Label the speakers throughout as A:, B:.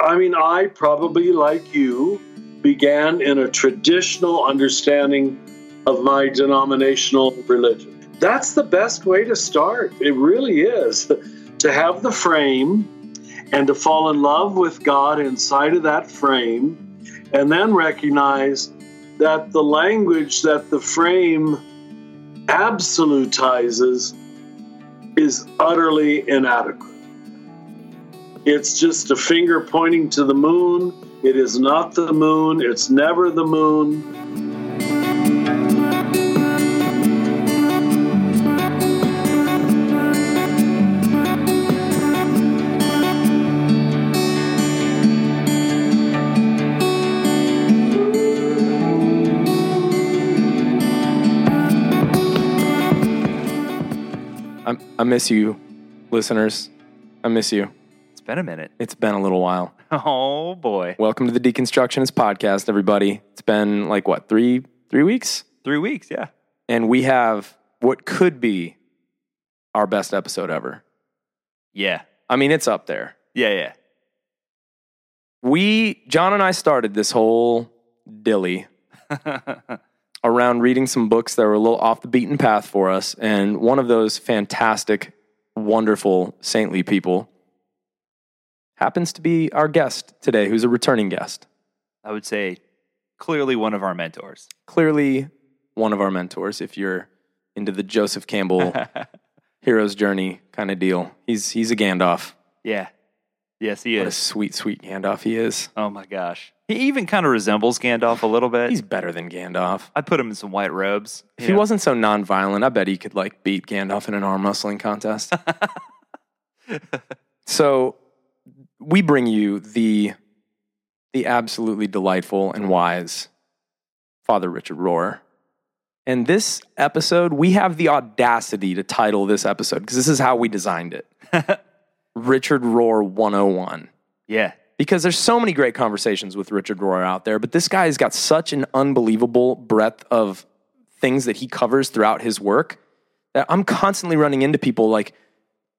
A: I mean, I probably, like you, began in a traditional understanding of my denominational religion. That's the best way to start. It really is. to have the frame and to fall in love with God inside of that frame, and then recognize that the language that the frame absolutizes is utterly inadequate. It's just a finger pointing to the moon. It is not the moon. It's never the moon.
B: I, miss you, listeners. I miss you.
C: Been a minute.
B: It's been a little while.
C: Oh boy.
B: Welcome to the Deconstructionist podcast, everybody. It's been like what three three weeks,
C: Three weeks, yeah.
B: and we have what could be our best episode ever.
C: Yeah.
B: I mean, it's up there.
C: Yeah, yeah.
B: We John and I started this whole dilly around reading some books that were a little off the beaten path for us, and one of those fantastic, wonderful, saintly people happens to be our guest today, who's a returning guest.
C: I would say clearly one of our mentors.
B: clearly one of our mentors if you're into the Joseph Campbell hero's journey kind of deal. He's he's a Gandalf.
C: Yeah. Yes, he is.
B: What a sweet, sweet Gandalf he is.
C: Oh my gosh. He even kind of resembles Gandalf a little bit.
B: He's better than Gandalf.
C: I'd put him in some white robes.
B: If
C: you
B: he wasn't so nonviolent, I bet he could like beat Gandalf in an arm wrestling contest. so we bring you the the absolutely delightful and wise Father Richard Rohr. And this episode, we have the audacity to title this episode because this is how we designed it. Richard Rohr 101
C: Yeah.
B: because there's so many great conversations with Richard Rohr out there, but this guy's got such an unbelievable breadth of things that he covers throughout his work that I'm constantly running into people like,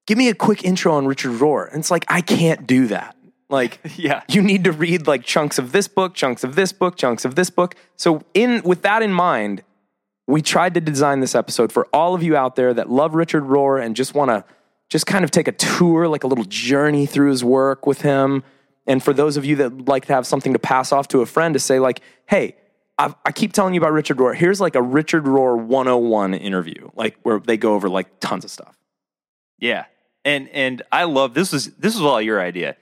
B: give me a quick intro on Richard Rohr. And it's like, I can't do that. Like,
C: Yeah.
B: you need to read like chunks of this book, chunks of this book, chunks of this book. So, in with that in mind, we tried to design this episode for all of you out there that love Richard Rohr and just want to just kind of take a tour, like a little journey through his work with him. And for those of you that like to have something to pass off to a friend to say, like, hey, I, I keep telling you about Richard Rohr. Here's like a Richard Rohr 101 interview, like where they go over like tons of stuff.
C: Yeah. And and I love this was this was all your idea.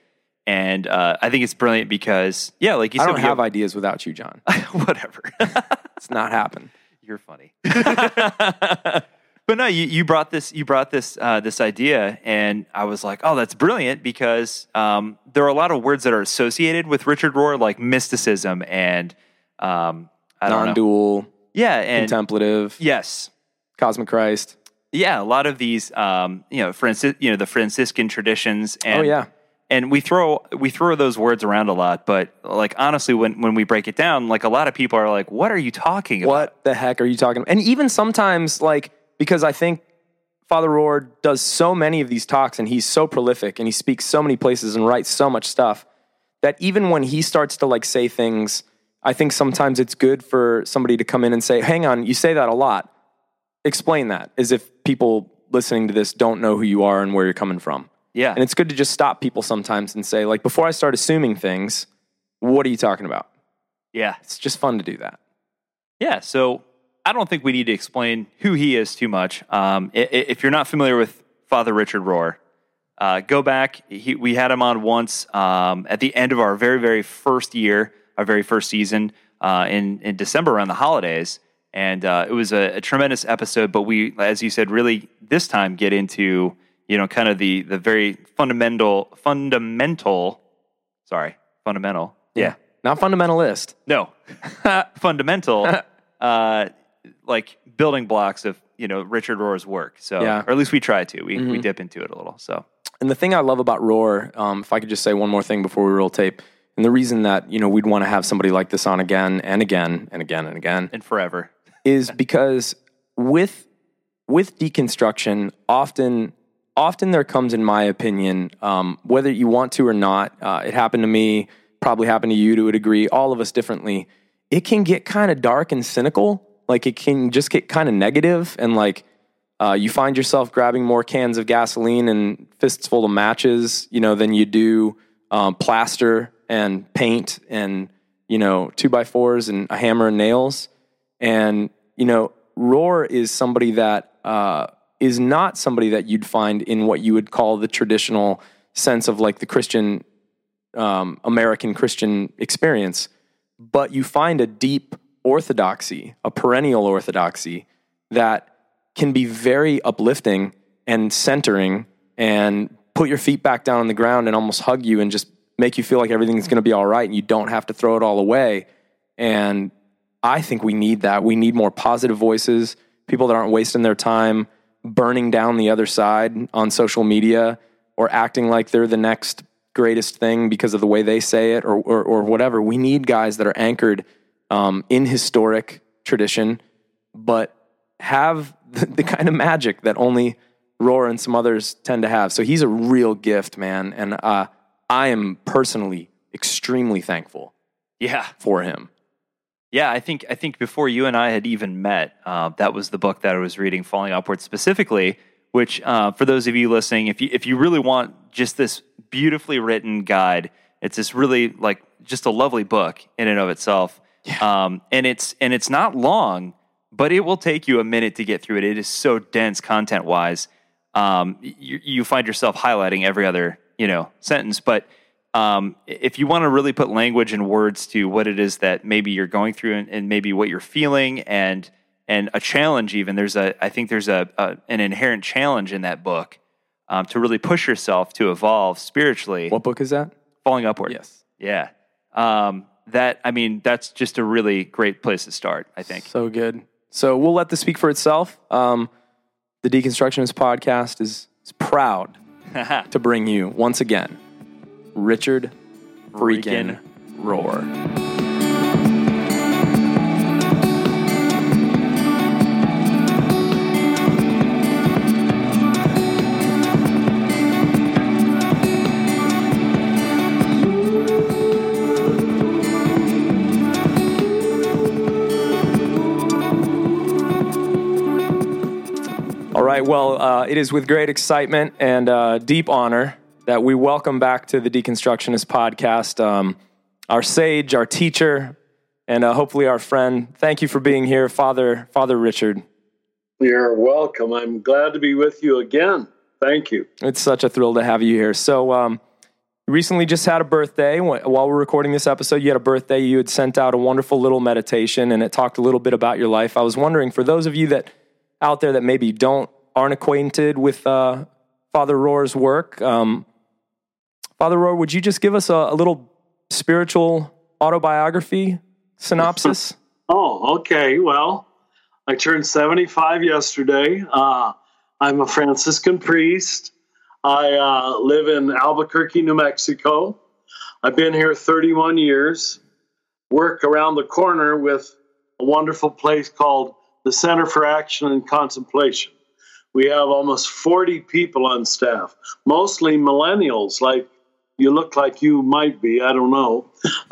C: And uh, I think it's brilliant because yeah, like you
B: I
C: said,
B: don't
C: we
B: have ideas without you, John.
C: whatever.
B: It's not happen.
C: You're funny. but no, you, you brought this you brought this uh, this idea, and I was like, oh, that's brilliant because um, there are a lot of words that are associated with Richard Rohr, like mysticism and um, I don't know.
B: Non-dual,
C: Yeah, and
B: contemplative,
C: yes,
B: cosmic Christ.
C: Yeah, a lot of these, um, you know, Francis, you know, the Franciscan traditions. And,
B: Oh, yeah.
C: and we throw we throw those words around a lot, but like honestly, when when we break it down, like a lot of people are like, "What are you talking about?"
B: What the heck are you talking about? And even sometimes, like, because I think Father Rohr does so many of these talks and he's so prolific and he speaks so many places and writes so much stuff that even when he starts to like say things, I think sometimes it's good for somebody to come in and say, hang on, you say that a lot. Explain that as if people listening to this don't know who you are and where you're coming from.
C: Yeah,
B: And it's good to just stop people sometimes and say, like, before I start assuming things, what are you talking about?
C: yeah.
B: It's just fun to do that.
C: Yeah, so I don't think we need to explain who he is too much. Um, if you're not familiar with Father Richard Rohr, uh, go back. He, we had him on once um, at the end of our very, very first year, our very first season uh, in, in December around the holidays. And uh, it was a, a tremendous episode, but we, as you said, really this time get into, you know, kind of the, the very fundamental, fundamental, sorry, fundamental. Yeah.
B: Not fundamentalist.
C: No, fundamental, uh, like building blocks of you know Richard Rohr's work. So,
B: Yeah.
C: or at least we try to. We we dip into it a little. So,
B: And the thing I love about Rohr, um, if I could just say one more thing before we roll tape, and the reason that you know we'd want to have somebody like this on again and again and again and again
C: and forever.
B: Is because with with deconstruction, often often there comes, in my opinion, um, whether you want to or not, uh, it happened to me, probably happened to you to a degree, all of us differently. It can get kind of dark and cynical. Like it can just get kind of negative and like uh, you find yourself grabbing more cans of gasoline and fists full of matches, you know, than you do um, plaster and paint and you know two by fours and a hammer and nails. And you know, Rohr is somebody that uh, is not somebody that you'd find in what you would call the traditional sense of like the Christian um, American Christian experience, but you find a deep orthodoxy, a perennial orthodoxy that can be very uplifting and centering and put your feet back down on the ground and almost hug you and just make you feel like everything's going to be all right and you don't have to throw it all away. And I think we need that. We need more positive voices, people that aren't wasting their time burning down the other side on social media or acting like they're the next greatest thing because of the way they say it or, or, or whatever. We need guys that are anchored um, in historic tradition, but have the, the, kind of magic that only Rohr and some others tend to have. So he's a real gift, man. And uh, I am personally extremely thankful
C: yeah.
B: for him.
C: Yeah, I think I think before you and I had even met, uh, that was the book that I was reading, Falling Upward specifically. Which, uh, for those of you listening, if you if you really want just this beautifully written guide, it's this really like just a lovely book in and of itself. Yeah. Um, and it's and it's not long, but it will take you a minute to get through it. It is so dense content wise. Um, you, you find yourself highlighting every other you know sentence, but um, if you want to really put language and words to what it is that maybe you're going through and, and, maybe what you're feeling and and a challenge even there's a I think there's a, a an inherent challenge in that book um, to really push yourself to evolve spiritually.
B: What book is that?
C: Falling Upward.
B: Yes.
C: Yeah. Um, that I mean that's just a really great place to start. I think.
B: So good. So we'll let this speak for itself. Um, the Deconstructionist podcast is, is proud to bring you once again Richard freaking, freaking Rohr. All right. Well, uh, it is with great excitement and uh, deep honor that we welcome back to the Deconstructionist podcast um, our sage, our teacher, and uh, hopefully our friend. Thank you for being here, Father Father Richard.
A: You're welcome. I'm glad to be with you again. Thank you.
B: It's such a thrill to have you here. So, um, recently just had a birthday. While we're recording this episode, you had a birthday. You had sent out a wonderful little meditation, and it talked a little bit about your life. I was wondering, for those of you that out there that maybe don't aren't acquainted with uh, Father Rohr's work, um, Father Rohr, would you just give us a, a little spiritual autobiography synopsis?
A: oh, okay. Well, I turned 75 yesterday. Uh, I'm a Franciscan priest. I uh, live in Albuquerque, New Mexico. I've been here 31 years. Work around the corner with a wonderful place called the Center for Action and Contemplation. We have almost 40 people on staff, mostly millennials like you look like you might be. I don't know.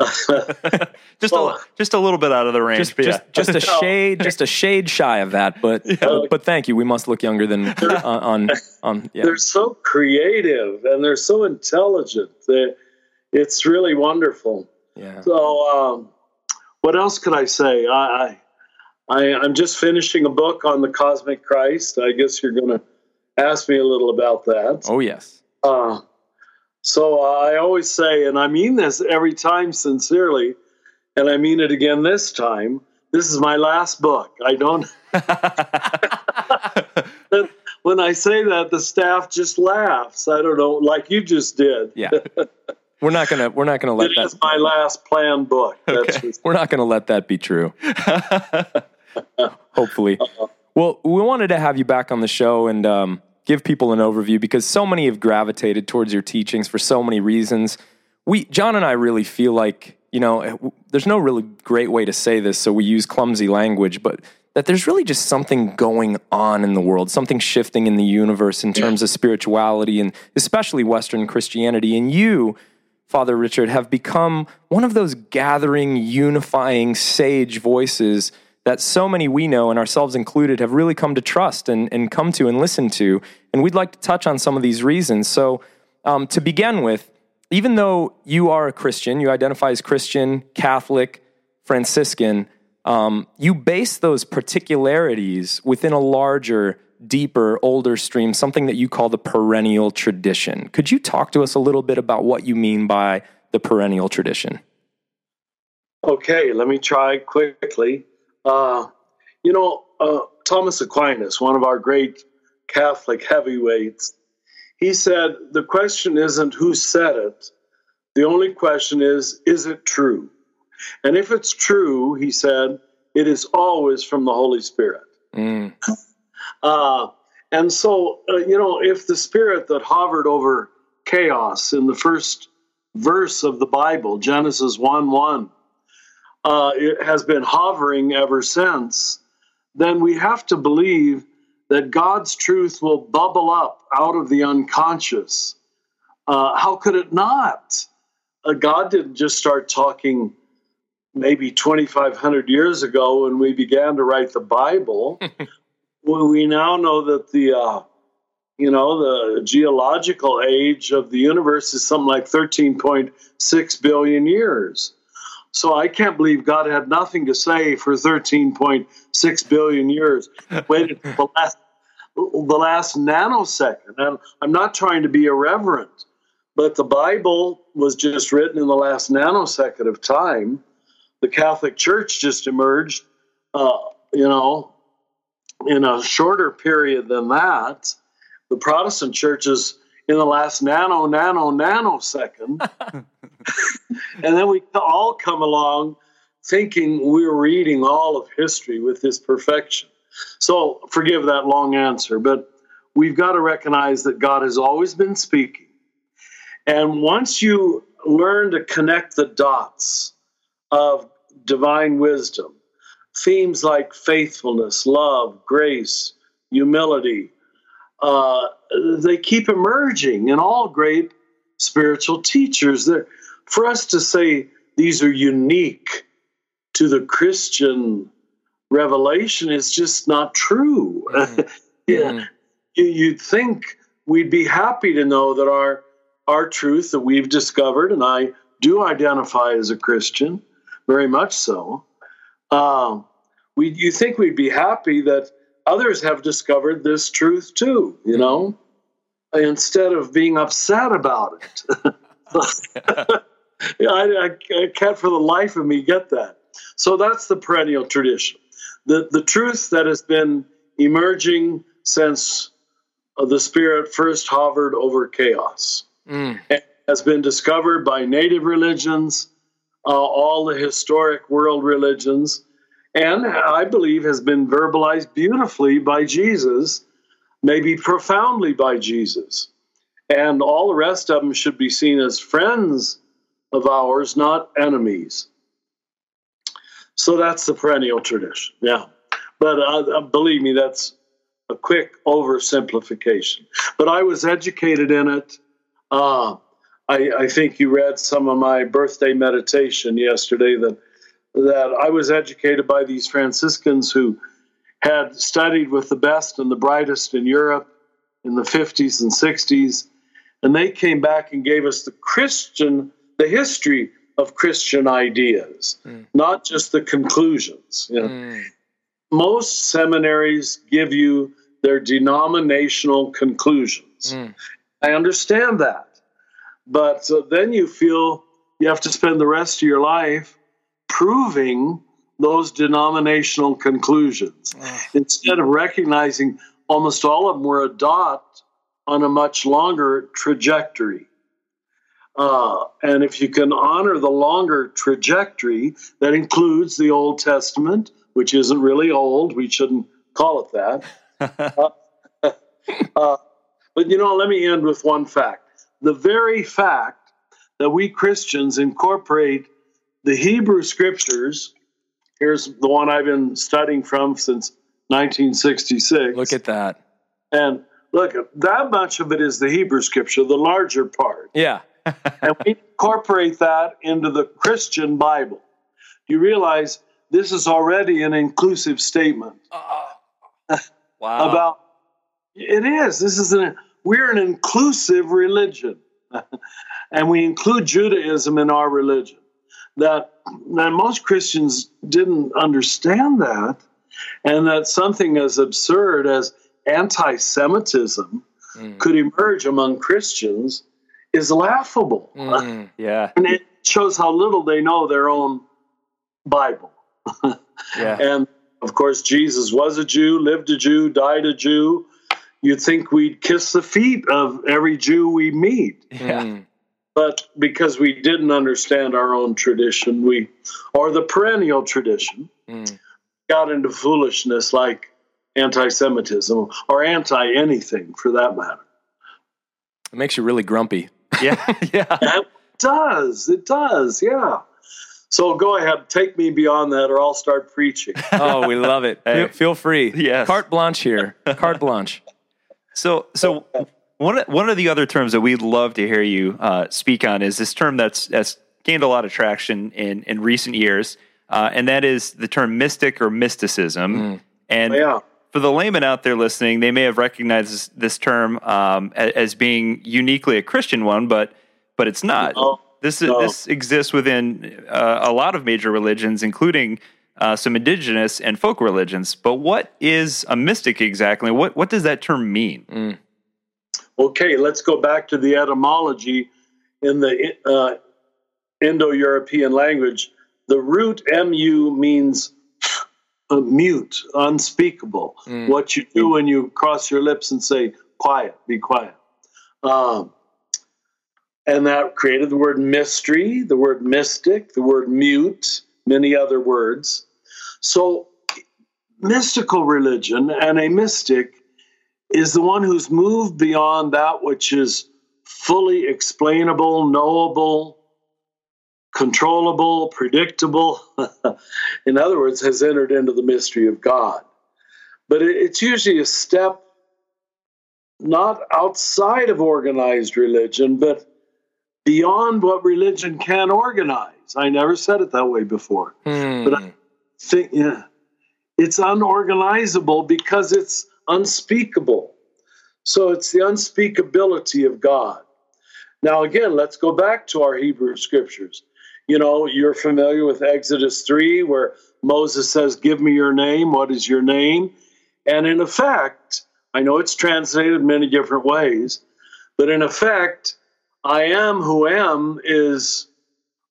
C: just a just a little bit out of the range.
B: Just, just, just, a shade, just a shade shy of that. But yeah. but thank you. We must look younger than uh, on on.
A: Yeah. They're so creative and they're so intelligent. They, it's really wonderful.
B: Yeah.
A: So um, what else could I say? I, I I'm just finishing a book on the cosmic Christ. I guess you're going to ask me a little about that.
B: Oh yes.
A: Uh, so I always say, and I mean this every time sincerely, and I mean it again this time. This is my last book. I don't. when I say that, the staff just laughs. I don't know, like you just did.
B: Yeah. We're not gonna. We're not gonna let
A: it
B: that.
A: It is my last planned book.
B: Okay. We're not gonna let that be true. Hopefully. Uh-huh. Well, we wanted to have you back on the show, and um, give people an overview because so many have gravitated towards your teachings for so many reasons. We, John and I, really feel like you know, eh, there's no really great way to say this, so we use clumsy language, but that there's really just something going on in the world, something shifting in the universe in terms of spirituality and especially Western Christianity. And you, Father Richard, have become one of those gathering, unifying, sage voices that so many we know, and ourselves included, have really come to trust and, and come to and listen to. And we'd like to touch on some of these reasons. So, um, to begin with, even though you are a Christian, you identify as Christian, Catholic, Franciscan, um, you base those particularities within a larger, deeper, older stream, something that you call the perennial tradition. Could you talk to us a little bit about what you mean by the perennial tradition?
A: Okay, let me try quickly. Uh, you know, uh, Thomas Aquinas, one of our great Catholic heavyweights, he said, The question isn't who said it, the only question is, is it true? And if it's true, he said, it is always from the Holy Spirit. Mm. Uh, and so, uh, you know, if the spirit that hovered over chaos in the first verse of the Bible, Genesis 1 1, uh, it has been hovering ever since, then we have to believe that God's truth will bubble up out of the unconscious. Uh, how could it not? Uh, God didn't just start talking maybe 2,500 years ago when we began to write the Bible. we now know that the uh, you know the geological age of the universe is something like 13.6 billion years so I can't believe God had nothing to say for 13.6 billion years. Waited the last, the last nanosecond. And I'm not trying to be irreverent, but the Bible was just written in the last nanosecond of time. The Catholic Church just emerged, uh, you know, in a shorter period than that. The Protestant churches in the last nano, nano, nanosecond. and then we all come along thinking we're reading all of history with this perfection. So forgive that long answer, but we've got to recognize that God has always been speaking. And once you learn to connect the dots of divine wisdom, themes like faithfulness, love, grace, humility, uh, they keep emerging in all great spiritual teachers. They're, for us to say these are unique to the Christian revelation is just not true. Mm-hmm. yeah, mm-hmm. you'd think we'd be happy to know that our our truth that we've discovered, and I do identify as a Christian, very much so. Um, we, you think we'd be happy that others have discovered this truth too, you know, instead of being upset about it. I, I, I, can't for the life of me get that. So that's the perennial tradition. The, the truth that has been emerging since uh, the Spirit first hovered over chaos mm. has been discovered by native religions, uh, all the historic world religions, and I believe has been verbalized beautifully by Jesus, maybe profoundly by Jesus. And all the rest of them should be seen as friends of ours, not enemies. So that's the perennial tradition. Yeah. But uh, uh believe me, that's a quick oversimplification. But I was educated in it. Uh, I, I think you read some of my birthday meditation yesterday that that I was educated by these Franciscans who had studied with the best and the brightest in Europe in the 50s and 60s. And they came back and gave us the Christian, the history of Christian ideas, mm. not just the conclusions. You know. mm. Most seminaries give you their denominational conclusions. Mm. I understand that. But uh, then you feel you have to spend the rest of your life proving those denominational conclusions instead of recognizing almost all of them were a dot on a much longer trajectory. Uh, and if you can honor the longer trajectory, that includes the Old Testament, which isn't really old. We shouldn't call it that. uh, uh, but you know, let me end with one fact. The very fact that we Christians incorporate the Hebrew scriptures Here's the one I've been studying from since 1966.
B: Look at that.
A: And look, that much of it is the Hebrew scripture, the larger part.
B: Yeah.
A: and we incorporate that into the Christian Bible. You realize this is already an inclusive statement uh,
C: Wow.
A: about it is. This is an we're an inclusive religion. and we include Judaism in our religion. That most Christians didn't understand that, and that something as absurd as anti-Semitism
B: Mm.
A: could emerge among Christians is laughable.
B: Mm.
C: yeah.
A: And it shows how little they know their own Bible.
C: Yeah.
A: And of course, Jesus was a Jew, lived a Jew, died a Jew. You'd think we'd kiss the feet of every Jew we meet.
C: Yeah.
B: Mm.
A: But because we didn't understand our own tradition, we or the perennial tradition,
B: Mm.
A: got into foolishness like anti-Semitism or anti anything for that matter.
B: It makes you really grumpy.
C: Yeah. Yeah.
A: It does. It does. Yeah. So go ahead, take me beyond that, or I'll start preaching.
B: Oh, we love it.
C: Hey.
B: Feel, feel free.
C: Yes.
B: Carte blanche here. Carte blanche.
C: So, so one one of the other terms that we'd love to hear you uh, speak on is this term that's that's gained a lot of traction in in recent years, uh, and that is the term mystic or mysticism. And
A: Yeah.
C: for the layman out there listening, they may have recognized this, this term um, a- as being uniquely a Christian one, but but it's not.
A: No.
C: This
A: No.
C: this exists within uh, a lot of major religions, including uh, some indigenous and folk religions. But what is a mystic exactly? What what does that term mean?
A: Okay, let's go back to the etymology in the uh, Indo European language. The root mu means uh, mute, unspeakable.
B: Mm.
A: What you do when you cross your lips and say, quiet, be quiet. Um, and that created the word mystery, the word mystic, the word mute, many other words. So, mystical religion and a mystic is the one who's moved beyond that which is fully explainable, knowable, controllable, predictable. In other words, has entered into the mystery of God. But it's usually a step not outside of organized religion, but beyond what religion can organize. I never said it that way before. But I hmm. think yeah, it's unorganizable because it's unspeakable. So it's the unspeakability of God. Now, again, let's go back to our Hebrew scriptures. You know, you're familiar with Exodus 3, where Moses says, Give me your name. What is your name? And in effect, I know it's translated many different ways, but in effect, I am who am is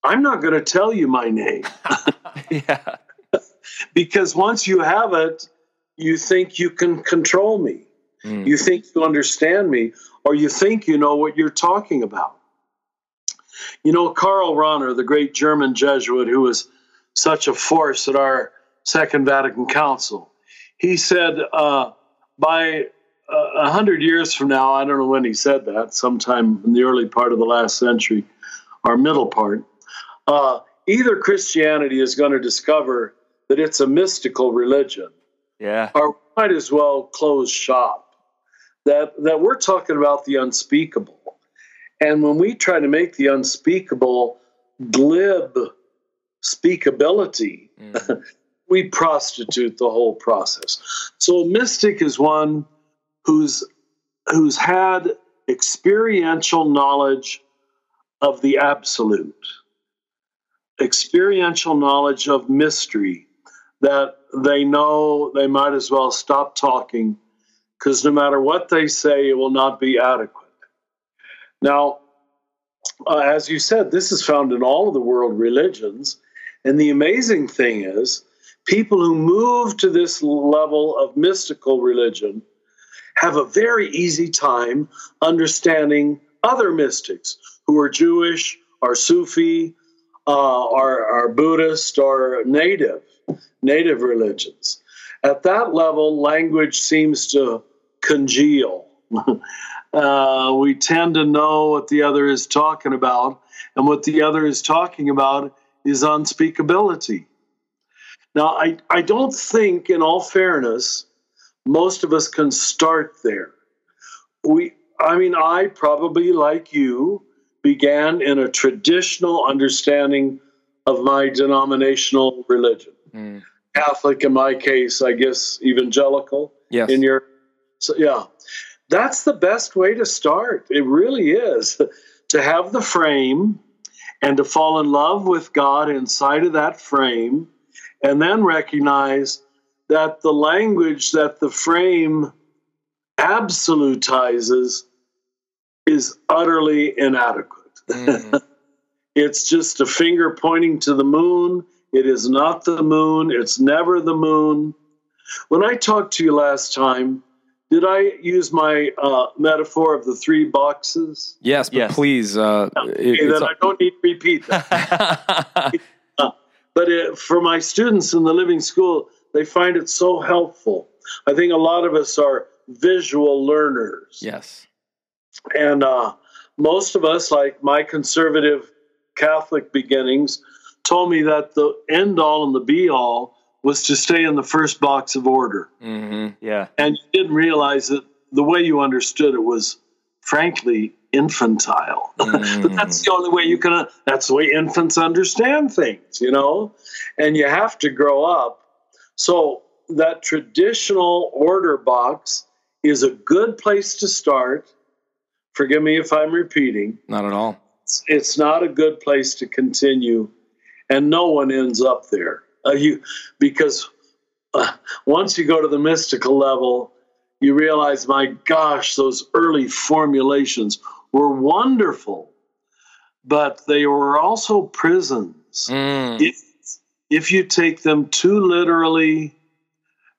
A: I'm not going to tell you my name
C: yeah.
A: because once you have it, you think you can control me.
B: Mm.
A: You think you understand me, or you think you know what you're talking about. You know, Karl Rahner, the great German Jesuit who was such a force at our Second Vatican Council, he said, uh, by uh, a hundred years from now, I don't know when he said that, sometime in the early part of the last century, or middle part, uh, either Christianity is going to discover that it's a mystical religion,
C: Yeah.
A: or might as well close shop. That that we're talking about the unspeakable, and when we try to make the unspeakable glib speakability,
B: Mm.
A: we prostitute the whole process. So a mystic is one who's who's had experiential knowledge of the absolute, experiential knowledge of mystery that they know they might as well stop talking because no matter what they say, it will not be adequate. Now, uh, as you said, this is found in all of the world religions. And the amazing thing is, people who move to this level of mystical religion have a very easy time understanding other mystics who are Jewish, are Sufi, uh, are, are Buddhist, or native, native religions. At that level, language seems to congeal. uh, we tend to know what the other is talking about, and what the other is talking about is unspeakability. Now, I, I don't think, in all fairness, most of us can start there. We, I mean, I probably, like you, began in a traditional understanding of my denominational religion.
B: Mm.
A: Catholic in my case, I guess evangelical
B: Yes.
A: in your so yeah. That's the best way to start. It really is to have the frame and to fall in love with God inside of that frame and then recognize that the language that the frame absolutizes is utterly inadequate.
B: Mhm.
A: It's just a finger pointing to the moon. It is not the moon. It's never the moon. When I talked to you last time, did I use my uh, metaphor of the three boxes?
B: yes, but
C: Yes.
B: please. Uh,
A: Okay,
B: it's-
A: then I don't need to repeat that. But it, for my students in the living school, they find it so helpful. I think a lot of us are visual learners.
B: yes.
A: And uh, most of us, like my conservative Catholic beginnings, told me that the end all and the be all was to stay in the first box of order.
B: hmm
C: yeah.
A: And you didn't realize that the way you understood it was, frankly, infantile. but that's the only way you can, uh, that's the way infants understand things, you know? And you have to grow up. So that traditional order box is a good place to start. Forgive me if I'm repeating.
B: Not at all.
A: It's, it's not a good place to continue, and no one ends up there. Uh, you because uh, once you go to the mystical level, you realize, my gosh, those early formulations were wonderful, but they were also prisons.
B: Mm.
A: If if you take them too literally,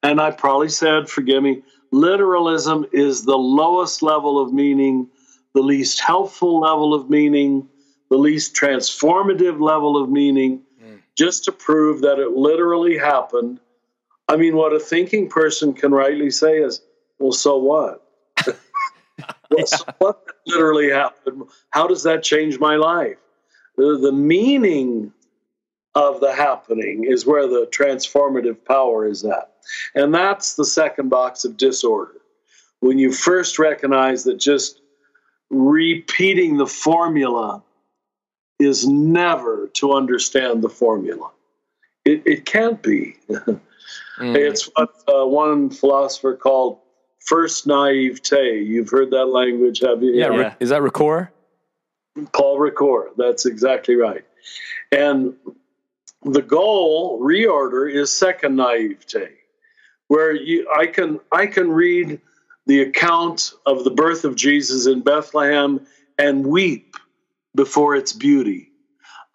A: and I probably said, forgive me, literalism is the lowest level of meaning, the least helpful level of meaning, the least transformative level of meaning,
B: Mm.
A: just to prove that it literally happened. I mean, what a thinking person can rightly say is, well, so what? well, so what literally happened? How does that change my life? The, the meaning of the happening is where the transformative power is at. And that's the second box of disorder. When you first recognize that just repeating the formula is never to understand the formula. It, it can't be.
B: Mm.
A: It's what uh, one philosopher called first naivete. You've heard that language, have you?
B: yeah,
C: Yeah.
B: Rick- is that Ricoeur?
A: Paul Ricoeur. That's exactly right. And the goal reorder is second naivete, where you I can I can read the account of the birth of Jesus in Bethlehem and weep before its beauty,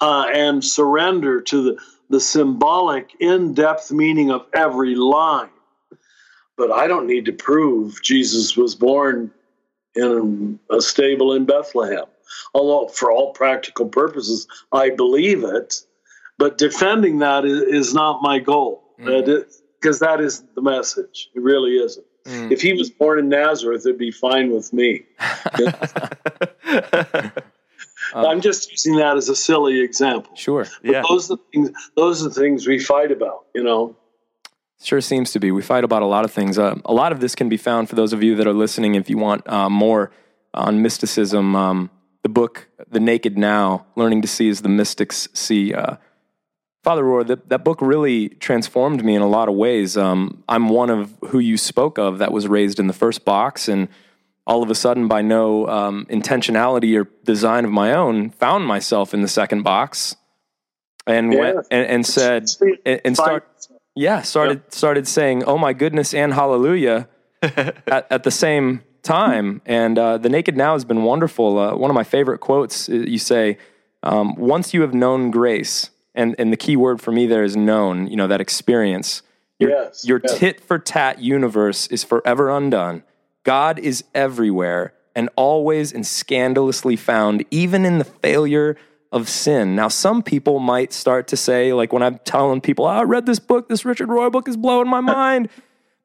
A: uh, and surrender to the the symbolic, in-depth meaning of every line. But I don't need to prove Jesus was born in a stable in Bethlehem although for all practical purposes, I believe it. But defending that is, is not my goal, because that is the message. It really isn't.
B: Mm.
A: If he was born in Nazareth, it'd be fine with me. I'm just using that as a silly example.
B: Sure.
A: But
C: Yeah.
A: those are the things. Those are the things we fight about. You know.
B: Sure seems to be. We fight about a lot of things. Uh, a lot of this can be found for those of you that are listening. If you want uh, more on mysticism, um, the book "The Naked Now: Learning to See as the Mystics See." Uh, Father Rohr, that, that book really transformed me in a lot of ways. Um, I'm one of who you spoke of that was raised in the first box, and all of a sudden, by no um, intentionality or design of my own, found myself in the second box, and went and, and said and, and start yeah started started saying oh my goodness and hallelujah at, at the same time. And uh, the naked now has been wonderful. Uh, one of my favorite quotes uh, you say um, once you have known grace and, and the key word for me there is known you know that experience. Your,
A: Yes,
B: your
A: yes.
B: tit for tat universe is forever undone god is everywhere and always and scandalously found even in the failure of sin. Now, some people might start to say, like when I'm telling people, oh, I read this book, this Richard Rohr book is blowing my mind.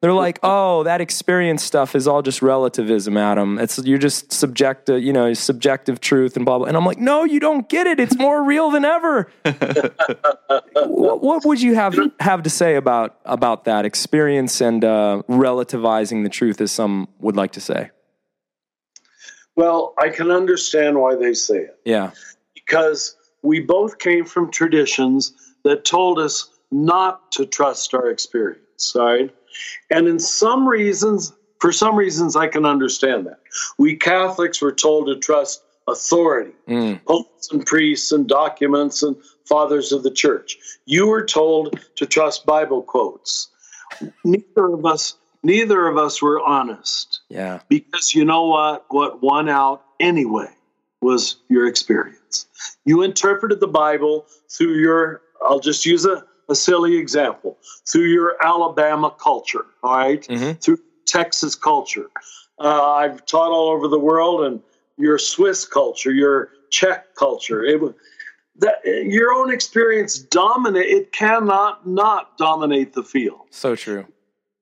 B: They're like, oh, that experience stuff is all just relativism, Adam. It's you're just subjective, you know, subjective truth and blah blah. And I'm like, no, you don't get it. It's more real than ever. what, what, would you have have to say about about that experience and uh, relativizing the truth, as some would like to say?
A: Well, I can understand why they say it.
B: Yeah,
A: because we both came from traditions that told us not to trust our experience. Right and in some reasons, for some reasons, I can understand that. We Catholics were told to trust authority, mm. popes and priests and documents and fathers of the church. You were told to trust Bible quotes. Neither of us, neither of us were honest.
B: Yeah.
A: Because you know what? What won out anyway was your experience. You interpreted the Bible through your, I'll just use a a silly example through your Alabama culture, all right? mm-hmm. through Texas culture. Uh, I've taught all over the world, and your Swiss culture, your Czech culture. It, that your own experience dominate. It cannot not dominate the field.
B: So true.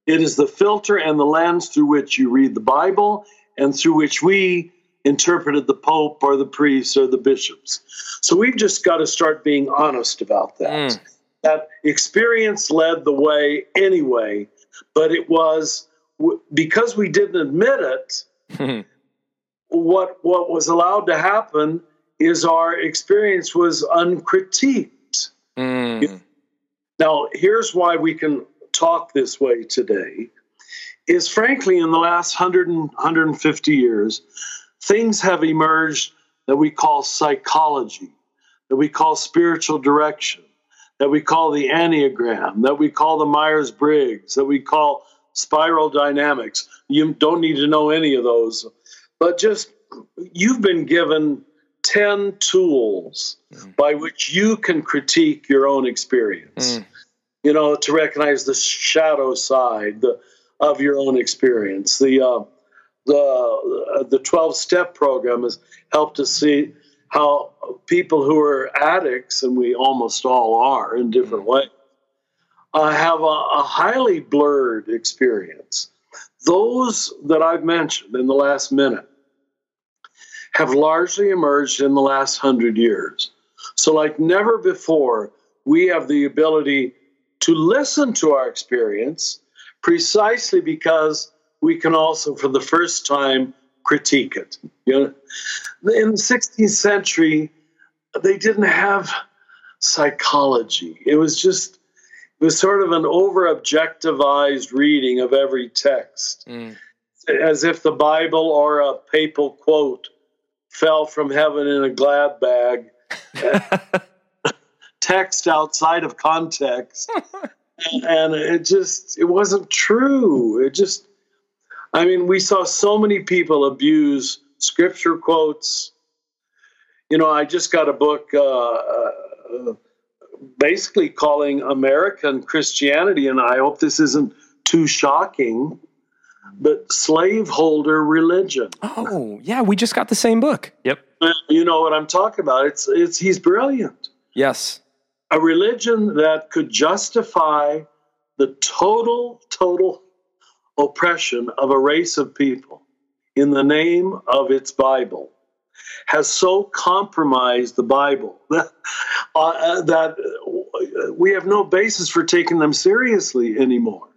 A: It is the filter and the lens through which you read the Bible, and through which we interpreted the Pope or the priests or the bishops. So we've just got to start being honest about that. Mm that experience led the way anyway, but it was because we didn't admit it. what what was allowed to happen is our experience was uncritiqued. Mm. Now, here's why we can talk this way today is frankly in the last 100 and 150 years things have emerged that we call psychology that we call spiritual direction that we call the Enneagram, that we call the Myers Briggs, that we call spiral dynamics. You don't need to know any of those, but just you've been given 10 tools mm. by which you can critique your own experience. Mm. You know, to recognize the shadow side the, of your own experience. The uh, the the 12 step program has helped us see how people who are addicts, and we almost all are in different mm-hmm. ways, uh, have a, a highly blurred experience. Those that I've mentioned in the last minute have largely emerged in the last hundred years. So, like never before, we have the ability to listen to our experience precisely because we can also, for the first time, critique it. You know, in the 16th century, they didn't have psychology. It was just it was sort of an over objectivized reading of every text, mm. as if the Bible or a papal quote fell from heaven in a glad bag. text outside of context and it just it wasn't true it just I mean, we saw so many people abuse scripture quotes. You know, I just got a book uh, uh, basically calling American Christianity, and I hope this isn't too shocking, but slaveholder religion.
B: Oh, yeah, we just got the same book. Yep.
A: You know what I'm talking about? It's it's he's brilliant.
B: Yes.
A: A religion that could justify the total total oppression of a race of people in the name of its Bible has so compromised the Bible that, uh, that we have no basis for taking them seriously anymore.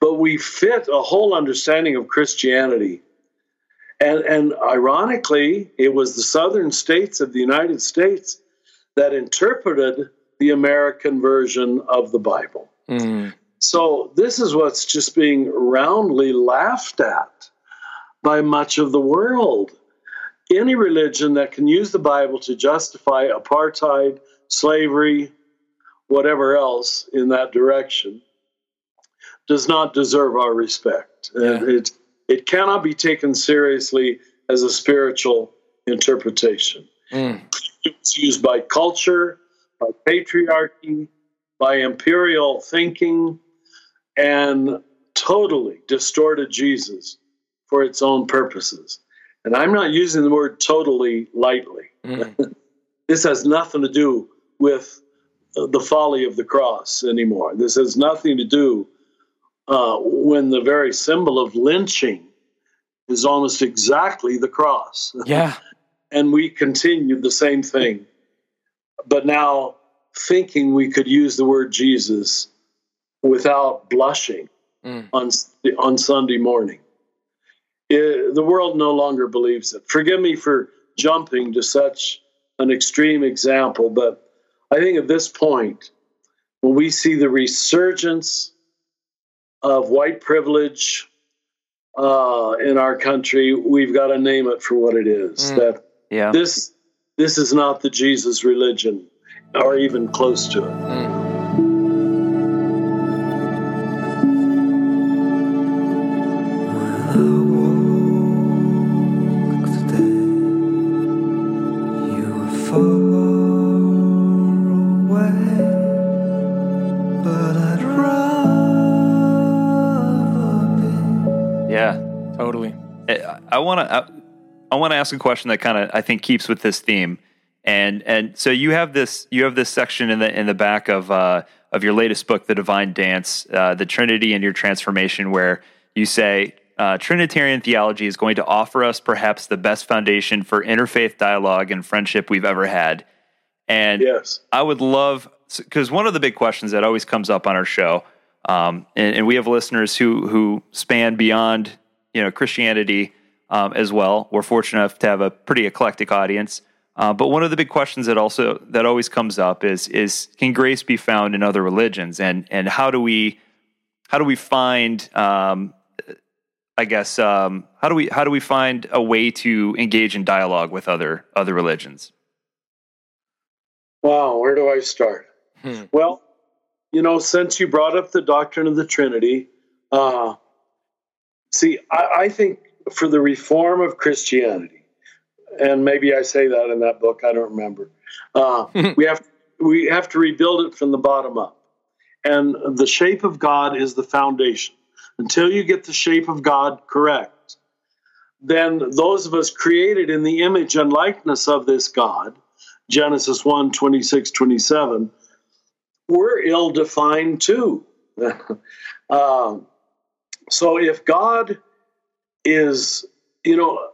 A: But we fit a whole understanding of Christianity. And, and ironically, it was the southern states of the United States that interpreted the American version of the Bible. Mm. So this is what's just being roundly laughed at by much of the world. Any religion that can use the Bible to justify apartheid, slavery, whatever else in that direction does not deserve our respect. Yeah. And it it cannot be taken seriously as a spiritual interpretation. Mm. It's used by culture, by patriarchy, by imperial thinking, and totally distorted Jesus for its own purposes. And I'm not using the word totally lightly. Mm. this has nothing to do with the folly of the cross anymore. This has nothing to do uh, when the very symbol of lynching is almost exactly the cross.
B: Yeah.
A: and we continued the same thing. But now, thinking we could use the word Jesus without blushing
B: Mm.
A: on on Sunday morning, It- the world no longer believes it. Forgive me for jumping to such an extreme example, but I think at this point, when we see the resurgence of white privilege uh, in our country, we've got to name it for what it is.
B: Mm.
A: That
C: Yeah.
A: this this is not the Jesus religion, or even close to it.
B: Mm.
C: Want to I, I want to ask a question that kind of I think keeps with this theme. And and so you have this you have this section in the in the back of uh, of your latest book, The Divine Dance, uh, the Trinity and your transformation, where you say uh, Trinitarian theology is going to offer us perhaps the best foundation for interfaith dialogue and friendship we've ever had. And
A: Yes.
C: I would love because one of the big questions that always comes up on our show, um, and, and we have listeners who who span beyond you know Christianity um, as well. We're fortunate enough to have a pretty eclectic audience. Uh, but one of the big questions that also that always comes up is is can grace be found in other religions, and and how do we how do we find um, I guess um, how do we how do we find a way to engage in dialogue with other other religions?
A: Wow, where do I start?
B: Hmm.
A: Well, you know, since you brought up the doctrine of the Trinity, uh, see, I, I think for the reform of Christianity, and maybe I say that in that book, I don't remember. Uh, we have we have to rebuild it from the bottom up, and the shape of God is the foundation. Until you get the shape of God correct, then those of us created in the image and likeness of this God Genesis 1 26, 27, we're ill defined too. um, so if God is, you know,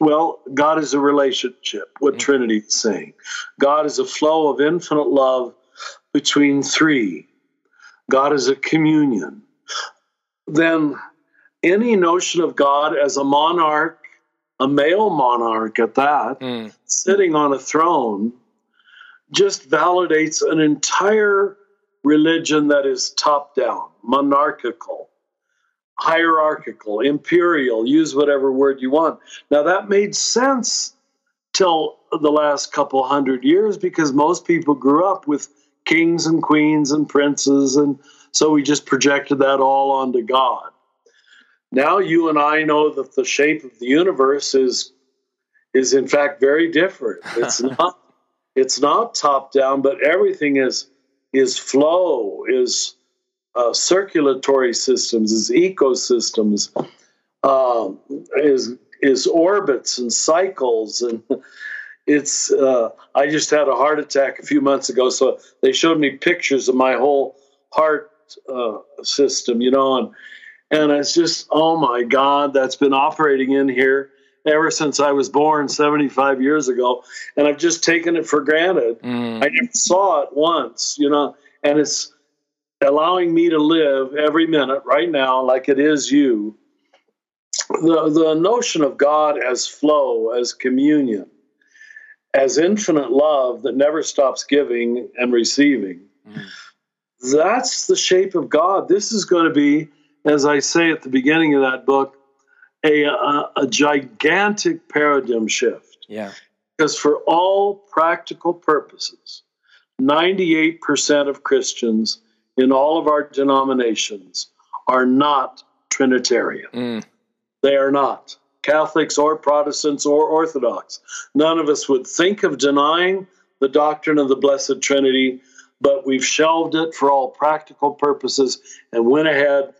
A: well, God is a relationship, what Trinity is saying. God is a flow of infinite love between three. God is a communion. Then any notion of God as a monarch, a male monarch at that,
B: Mm.
A: sitting on a throne just validates an entire religion that is top down, monarchical, hierarchical, imperial, use whatever word you want. Now, that made sense till the last couple hundred years because most people grew up with kings and queens and princes, and so we just projected that all onto God. Now you and I know that the shape of the universe is is in fact very different. It's not it's not top down, but everything is is flow, is uh, circulatory systems, is ecosystems, um, is is orbits and cycles, and it's. Uh, I just had a heart attack a few months ago, so they showed me pictures of my whole heart uh, system, you know, and and it's just oh my God, that's been operating in here ever since I was born 75 years ago, and I've just taken it for granted.
B: Mm.
A: I never saw it once, you know, and it's allowing me to live every minute right now like it is you. The, the notion of God as flow, as communion, as infinite love that never stops giving and receiving,
B: Mm.
A: that's the shape of God. This is going to be, as I say at the beginning of that book, a, a, a gigantic paradigm shift.
B: Yeah.
A: Because for all practical purposes, 98% of Christians in all of our denominations are not Trinitarian.
B: Mm.
A: They are not. Catholics or Protestants or Orthodox. None of us would think of denying the doctrine of the Blessed Trinity, but we've shelved it for all practical purposes and went ahead.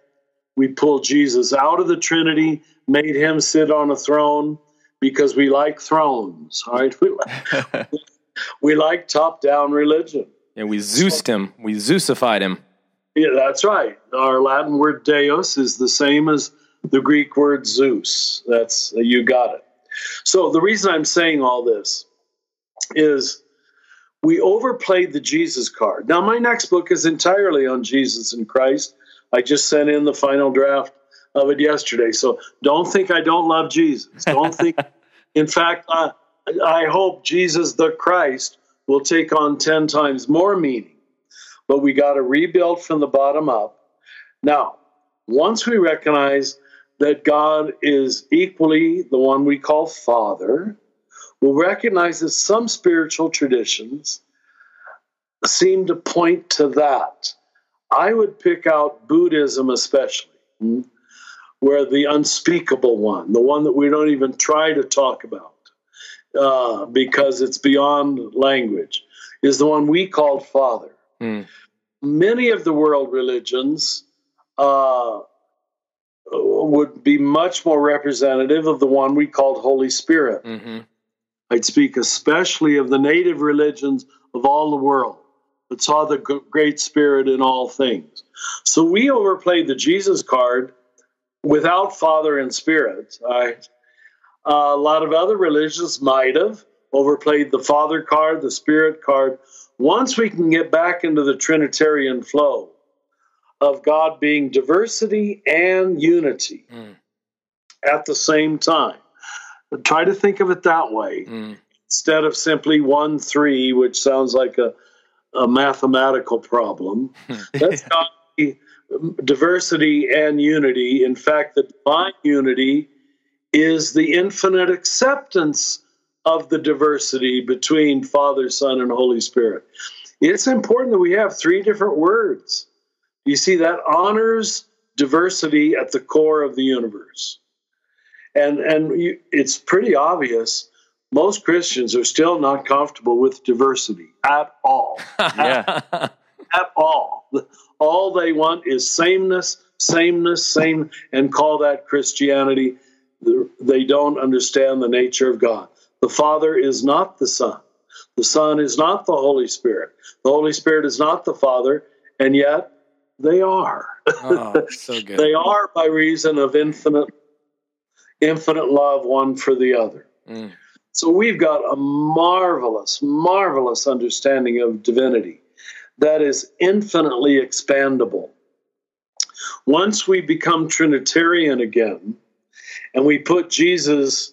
A: We pulled Jesus out of the Trinity, made him sit on a throne because we like thrones, all right? We like, we like top down religion.
B: Yeah, we Zeused him. We Zeusified him.
A: Yeah, that's right. Our Latin word Deus is the same as the Greek word Zeus. That's you got it. So the reason I'm saying all this is we overplayed the Jesus card. Now my next book is entirely on Jesus and Christ. I just sent in the final draft of it yesterday. So don't think I don't love Jesus. Don't think in fact uh, I hope Jesus the Christ will take on 10 times more meaning. But we got to rebuild from the bottom up. Now, once we recognize that God is equally the one we call Father, we'll recognize that some spiritual traditions seem to point to that. I would pick out Buddhism, especially, where the unspeakable one, the one that we don't even try to talk about uh, because it's beyond language, is the one we called Father. Mm. Many of the world religions uh, would be much more representative of the one we called Holy Spirit. Mm-hmm. I'd speak especially of the native religions of all the world that saw the Great Spirit in all things. So we overplayed the Jesus card without Father and Spirit. Uh, a lot of other religions might have overplayed the Father card, the Spirit card. Once we can get back into the Trinitarian flow, of God being diversity and unity mm. at the same time. Try to think of it that way mm. instead of simply one three, which sounds like a, a mathematical problem. Let's not diversity and unity. In fact, the divine unity is the infinite acceptance of the diversity between Father, Son, and Holy Spirit. It's important that we have three different words you see, that honors diversity at the core of the universe. And, and you, it's pretty obvious most Christians are still not comfortable with diversity at all.
C: yeah.
A: at all. All they want is sameness, sameness, same, and call that Christianity. They don't understand the nature of God. The Father is not the Son. The Son is not the Holy Spirit. The Holy Spirit is not the Father, and yet they are.
B: Oh, so good.
A: they are by reason of infinite, infinite love one for the other. Mm. So we've got a marvelous, marvelous understanding of divinity that is infinitely expandable. Once we become Trinitarian again, and we put Jesus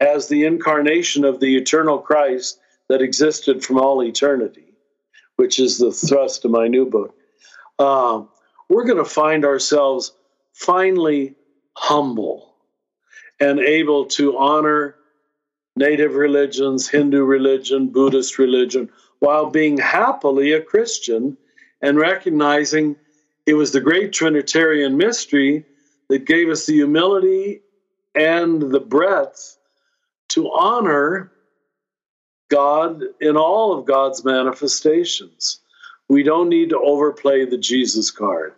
A: as the incarnation of the eternal Christ that existed from all eternity, which is the thrust of my new book, uh, we're going to find ourselves finally humble and able to honor native religions, Hindu religion, Buddhist religion, while being happily a Christian and recognizing it was the great Trinitarian mystery that gave us the humility and the breadth to honor God in all of God's manifestations. We don't need to overplay the Jesus card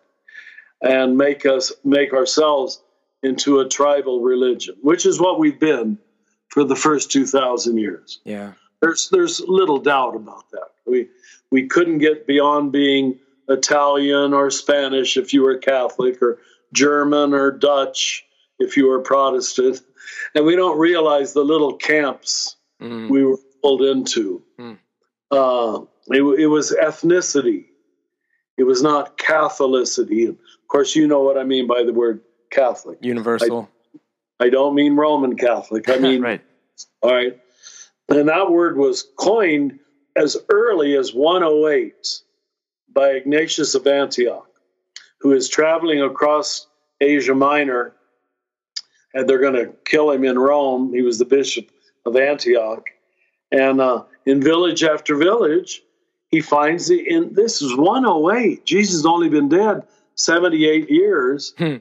A: and make us make ourselves into a tribal religion, which is what we've been for the first 2000 years.
B: Yeah.
A: There's there's little doubt about that. We we couldn't get beyond being Italian or Spanish if you were Catholic or German or Dutch if you were Protestant. And we don't realize the little camps mm. we were pulled into. Mm. Uh, it, it was ethnicity. It was not Catholicity. Of course, you know what I mean by the word Catholic.
B: Universal.
A: I, I don't mean Roman Catholic. I mean,
C: right.
A: all right. And that word was coined as early as 108 by Ignatius of Antioch, who is traveling across Asia Minor, and they're going to kill him in Rome. He was the bishop of Antioch. And uh, in village after village, he finds the in this is 108. Jesus has only been dead 78 years. Hmm.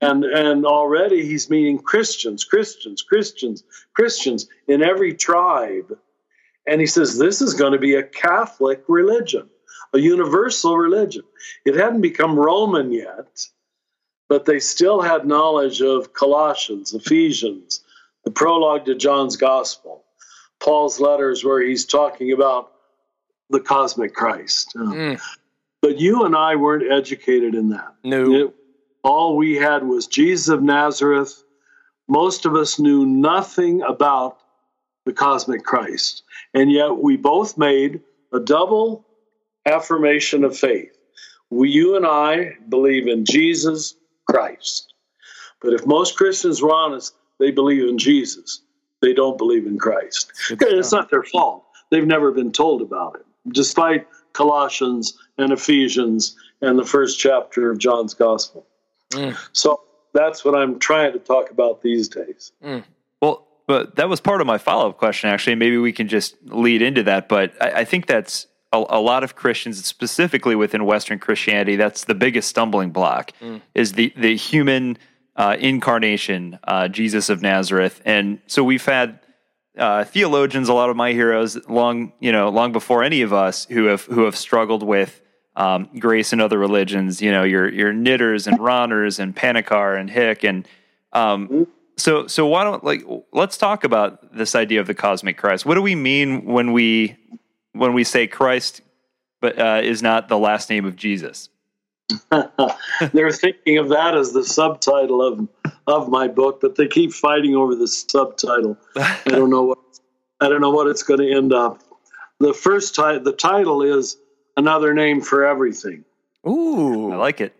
A: And, and already he's meeting Christians, Christians, Christians, Christians in every tribe. And he says, This is going to be a Catholic religion, a universal religion. It hadn't become Roman yet, but they still had knowledge of Colossians, Ephesians, the prologue to John's Gospel, Paul's letters, where he's talking about the cosmic Christ. Mm. But you and I weren't educated in that.
B: No.
A: It- all we had was Jesus of Nazareth. Most of us knew nothing about the cosmic Christ. And yet we both made a double affirmation of faith. We, you and I believe in Jesus Christ. But if most Christians were honest, they believe in Jesus. They don't believe in Christ. It's not their fault. They've never been told about it, despite Colossians and Ephesians and the first chapter of John's Gospel.
B: Mm.
A: So that's what I'm trying to talk about these days.
C: Well, but that was part of my follow up question, actually. Maybe we can just lead into that. But I, I think that's a, a lot of Christians, specifically within Western Christianity, that's the biggest stumbling block is the the human uh, incarnation, uh, Jesus of Nazareth. And so we've had uh, theologians, a lot of my heroes, long you know, long before any of us, who have who have struggled with um, grace and other religions. You know, your your Knitters and Rahners and Panikkar and Hick and um, so so why don't like let's talk about this idea of the cosmic Christ. What do we mean when we when we say Christ, but uh, is not the last name of Jesus?
A: They're thinking of that as the subtitle of of my book, but they keep fighting over the subtitle. I don't know what I don't know what it's going to end up. The first title, the title is another name for everything.
B: Ooh.
C: I like it.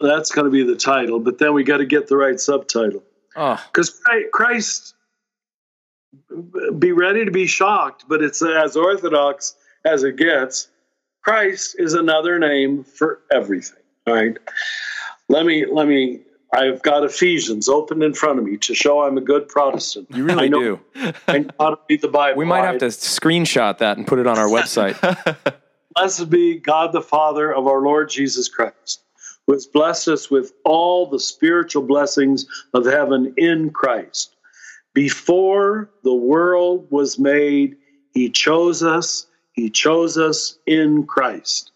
A: That's going to be the title, but then we got to get the right subtitle
B: Oh,
A: because Christ. Be ready to be shocked, but it's as orthodox as it gets. Christ is another name for everything. All right. Let me let me I've got Ephesians open in front of me to show I'm a good Protestant.
B: you really
A: I know,
B: do.
A: I know how to read the Bible.
B: We might have to screenshot that and put it on our website.
A: Blessed be God the Father of our Lord Jesus Christ, who has blessed us with all the spiritual blessings of heaven in Christ. Before the world was made, He chose us. He chose us in Christ.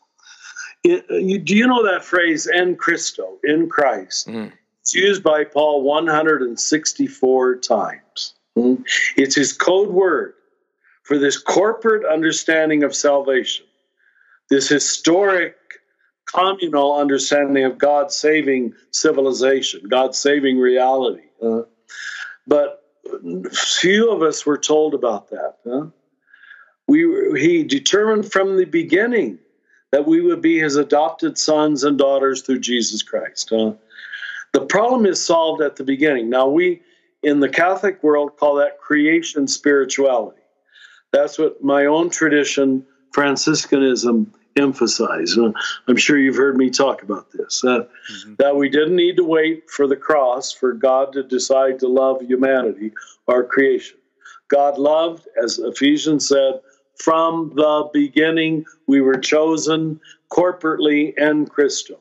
A: It- you- do you know that phrase, en Christo, in Christ?
B: Mhm.
A: It's used by Paul 164 times. Hmm? It's his code word for this corporate understanding of salvation this historic communal understanding of God saving civilization, God saving reality. uh, but few of us were told about that. huh? We, he determined from the beginning that we would be his adopted sons and daughters through Jesus Christ. huh? The problem is solved at the beginning. Now, we in the Catholic world call that creation spirituality. That's what my own tradition, Franciscanism, emphasized. Uh, I'm sure you've heard me talk about this. Uh, That we didn't need to wait for the cross for God to decide to love humanity, our creation. God loved, as Ephesians said, from the beginning we were chosen corporately in Christo.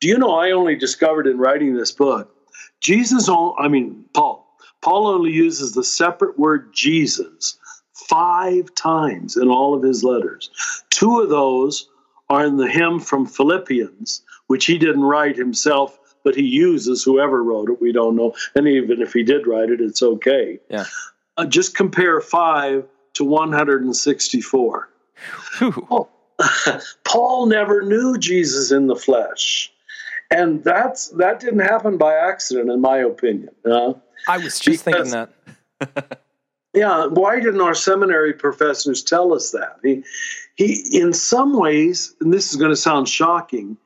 A: Do you know I only discovered in writing this book, Jesus, on- I mean, Paul, Paul only uses the separate word Jesus five times in all of his letters. Two of those are in the hymn from Philippians, which he didn't write himself, but he uses whoever wrote it. We don't know. And even if he did write it, it's okay.
B: Yeah.
A: Uh, just compare five to 164.
B: Whew.
A: Oh, Paul never knew Jesus in the flesh. And that's that didn't happen by accident, in my opinion. uh.
B: I was just thinking that.
A: Yeah, why didn't our seminary professors tell us that? He, he, in some ways, and this is going to sound shocking,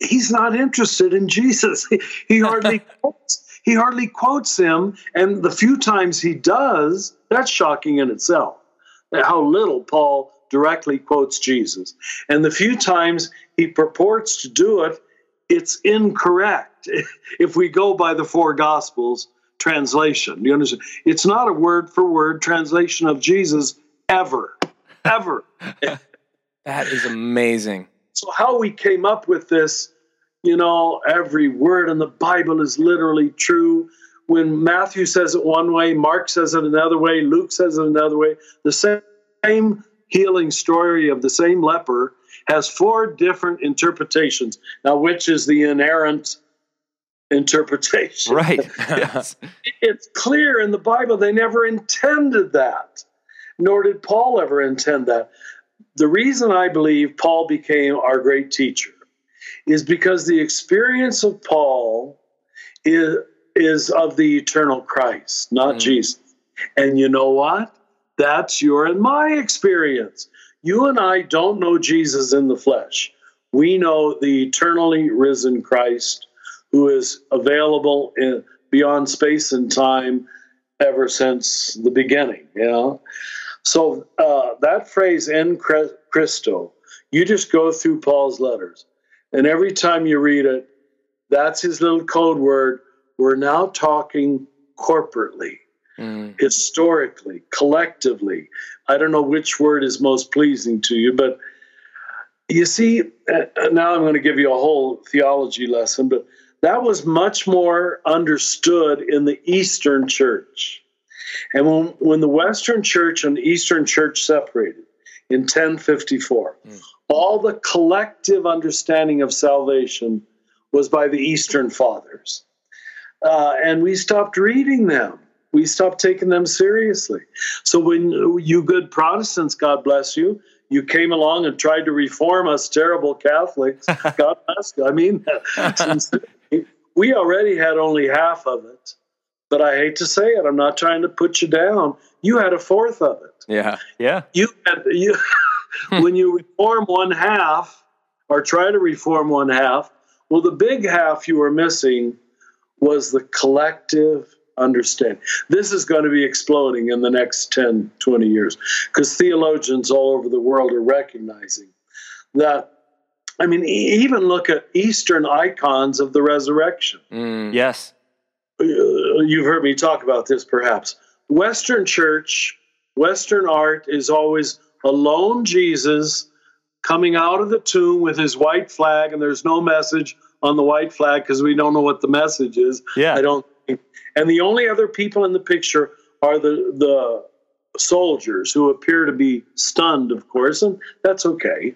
A: he's not interested in Jesus. He, he hardly quotes, he hardly quotes him, and the few times he does, that's shocking in itself. How little Paul directly quotes Jesus, and the few times he purports to do it, it's incorrect. If we go by the four Gospels translation, you understand? It's not a word for word translation of Jesus ever, ever.
B: That is amazing.
A: So, how we came up with this, you know, every word in the Bible is literally true. When Matthew says it one way, Mark says it another way, Luke says it another way, the same, same healing story of the same leper has four different interpretations. Now, which is the inerrant interpretation?
C: Right. yes.
A: it's clear in the Bible they never intended that, nor did Paul ever intend that. the reason I believe Paul became our great teacher is because the experience of Paul is, is of the eternal Christ, not
B: Mm.
A: Jesus. And you know what? That's your and my experience. You and I don't know Jesus in the flesh. We know the eternally risen Christ who is available in, beyond space and time ever since the beginning. You know? So uh, that phrase in Christo," you just go through Paul's letters, and every time you read it, that's his little code word. We're now talking corporately,
B: Mm.
A: historically, collectively. I don't know which word is most pleasing to you, but you see, uh, now I'm going to give you a whole theology lesson, but that was much more understood in the Eastern Church. And when, when the Western Church and the Eastern Church separated in 1054,
B: Mm.
A: all the collective understanding of salvation was by the Eastern Fathers. Uh, and we stopped reading them. We stopped taking them seriously. So when you good Protestants, God bless you, you came along and tried to reform us terrible Catholics. God bless you. I mean, sincerely, we already had only half of it. But I hate to say it, I'm not trying to put you down. You had a fourth of it.
B: Yeah.
C: Yeah.
A: You had you hmm. when you reform one half or try to reform one half, well, the big half you were missing was the collective understanding. This is going to be exploding in the next 10, 20 years because theologians all over the world are recognizing that. I mean, e- even look at Eastern icons of the resurrection.
B: Mm.
C: Yes.
A: Uh, you've heard me talk about this perhaps. Western church, Western art is always a lone Jesus coming out of the tomb with his white flag, and there's no message on the white flag because we don't know what the message is.
C: Yeah.
A: I don't think. And the only other people in the picture are the the soldiers who appear to be stunned, of course, and that's okay.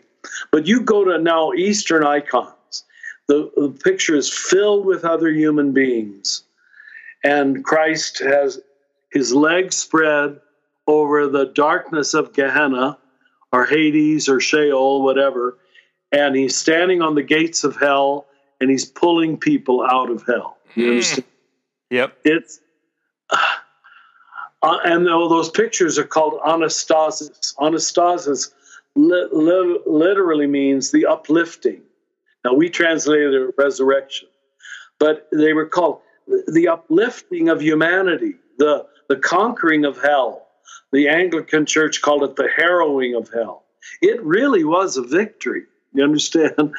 A: But you go to now Eastern icons. The, the picture is filled with other human beings and Christ has his legs spread over the darkness of Gehenna or Hades or Sheol, whatever, and he's standing on the gates of hell and he's pulling people out of hell. You
B: Hmm.
A: understand?
C: Yep.
A: It's uh, and all those pictures are called anastasis. Anastasis li- li- literally means the uplifting. Now we translated it resurrection, but they were called the uplifting of humanity, the the conquering of hell. The Anglican Church called it the harrowing of hell. It really was a victory. You understand?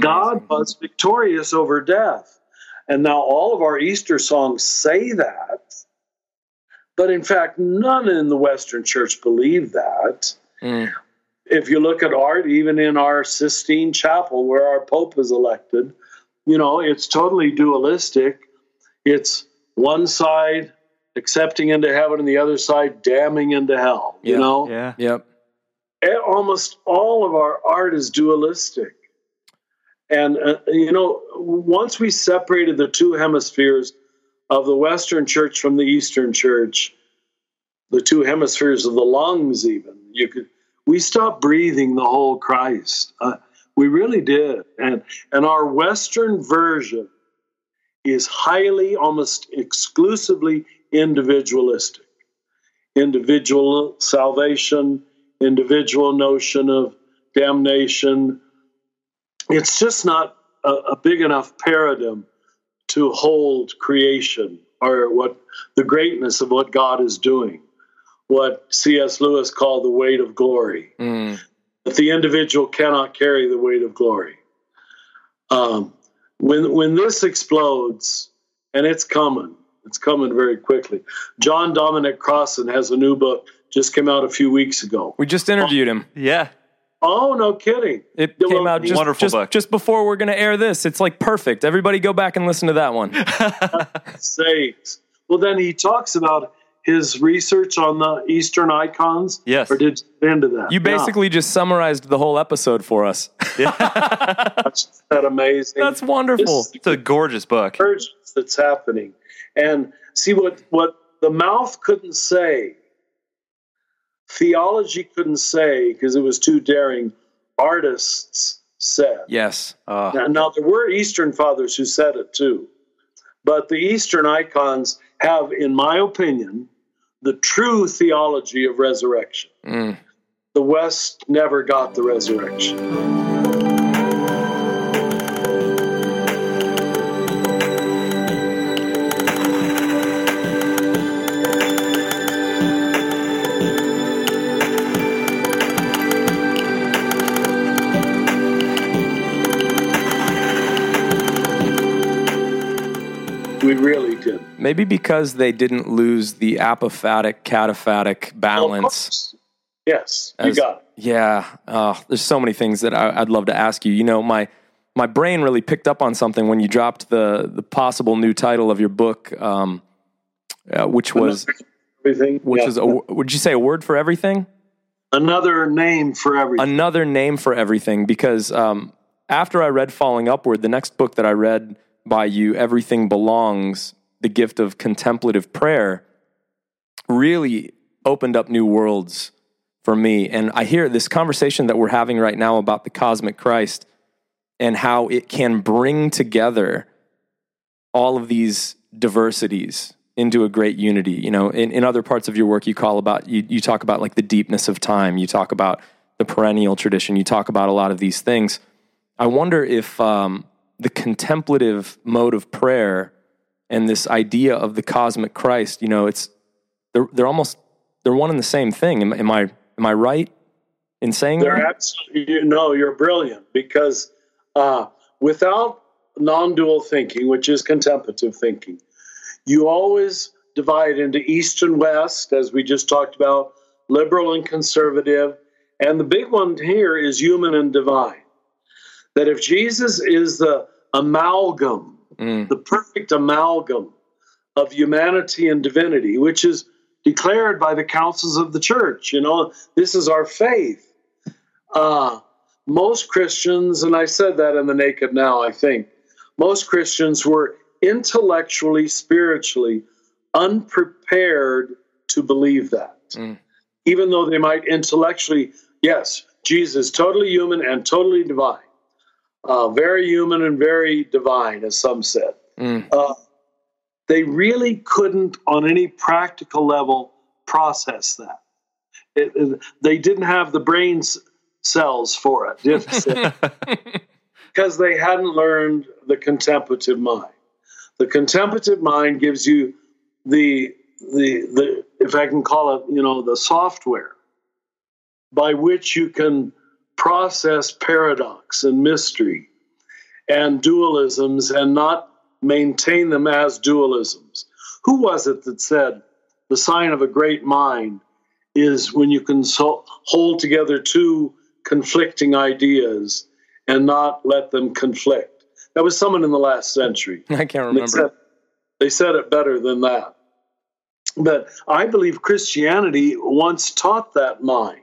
A: God was victorious over death. And now all of our Easter songs say that. But in fact, none in the Western church believe that.
B: Mm.
A: If you look at art, even in our Sistine Chapel, where our Pope is elected, you know, it's totally dualistic. It's one side accepting into heaven and the other side damning into hell. You
B: Yeah.
A: know,
C: Yeah.
B: Yep.
A: Almost all of our art is dualistic. And, uh, you know, once we separated the two hemispheres of the Western church from the Eastern church, the two hemispheres of the lungs, even, you could, we stopped breathing the whole Christ. Uh, we really did. And, and our Western version is highly, almost exclusively individualistic. Individual salvation, individual notion of damnation. It's just not a, a big enough paradigm to hold creation or what the greatness of what God is doing. What C.S. Lewis called the weight of glory.
B: Mm.
A: That the individual cannot carry the weight of glory. Um, when when this explodes, and it's coming, it's coming very quickly. John Dominic Crossan has a new book just came out a few weeks ago.
B: We just interviewed him.
C: Yeah.
A: Oh, no kidding!
B: It
A: Yeah,
B: came
A: well,
B: out just,
C: wonderful
B: just,
C: book.
B: just before we're going to air this. It's like perfect. Everybody go back and listen to that one.
A: Sakes. Well, then he talks about his research on the Eastern icons.
C: Yes.
A: Or did you get into that?
B: You
A: Yeah.
B: basically just summarized the whole episode for us. Yeah.
A: That's that amazing.
B: That's wonderful.
A: This is
C: It's a gorgeous book.
A: that's happening. And see what what the mouth couldn't say, theology couldn't say because it was too daring. Artists said.
B: Yes.
C: Uh,
A: Now, now, there were Eastern fathers who said it too, but the Eastern icons have, in my opinion, the true theology of resurrection.
B: Mm.
A: The West never got the resurrection.
B: Maybe because they didn't lose the apophatic cataphatic balance.
A: Yes, you
B: As-
A: got it.
B: Yeah, uh, there's so many things that I, I'd love to ask you. You know, my my brain really picked up on something when you dropped the the possible new title of your book, um, uh, which was
A: everything.
B: which
A: yeah.
B: was a, would you say a word for everything?
A: another name for everything.
B: Another name for everything. Because um, after I read Falling Upward, the next book that I read by you, Everything Belongs: The Gift of Contemplative Prayer, really opened up new worlds for me. And I hear this conversation that we're having right now about the cosmic Christ and how it can bring together all of these diversities into a great unity. You know, in, in other parts of your work, you call about, you, you talk about like the deepness of time, you talk about the perennial tradition, you talk about a lot of these things. I wonder if um, the contemplative mode of prayer and this idea of the cosmic Christ, you know, it's, they're, they're almost, they're one and the same thing. Am, am I, am I right in saying
A: They're
B: that?
A: absolutely, you know, you're brilliant because uh, without non dual thinking, which is contemplative thinking, you always divide into East and West, as we just talked about, liberal and conservative. And the big one here is human and divine. That if Jesus is the amalgam,
B: Mm.
A: the perfect amalgam of humanity and divinity, which is declared by the councils of the church. You know, this is our faith. Uh, most Christians, and I said that in the Naked Now, I think, most Christians were intellectually, spiritually unprepared to believe that.
B: Mm.
A: Even though they might intellectually, yes, Jesus, totally human and totally divine. Uh, very human and very divine, as some said
B: Mm.
A: uh, they really couldn't, on any practical level, process that. It, it- they didn't have the brain cells for it because they hadn't learned the contemplative mind. The contemplative mind gives you the the the if I can call it, you know, the software by which you can process paradox and mystery and dualisms and not maintain them as dualisms. Who was it that said the sign of a great mind is when you can so- hold together two conflicting ideas and not let them conflict? That was someone in the last century.
B: I can't
A: They said,
B: remember.
A: they said it better than that. But I believe Christianity once taught that mind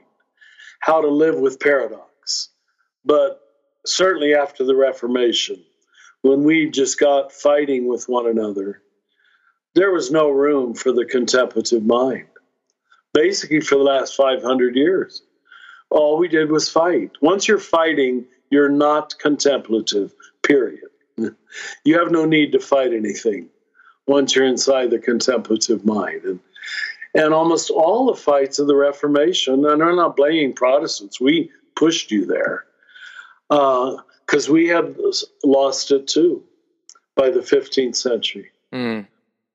A: how to live with paradox. But certainly after the Reformation, when we just got fighting with one another, there was no room for the contemplative mind. Basically, for the last 500 years, all we did was fight. Once you're fighting, you're not contemplative, period. You have no need to fight anything once you're inside the contemplative mind. And, and almost all the fights of the Reformation, and I'm not blaming Protestants, we pushed you there because we had lost it too by the 15th century,
B: Mm.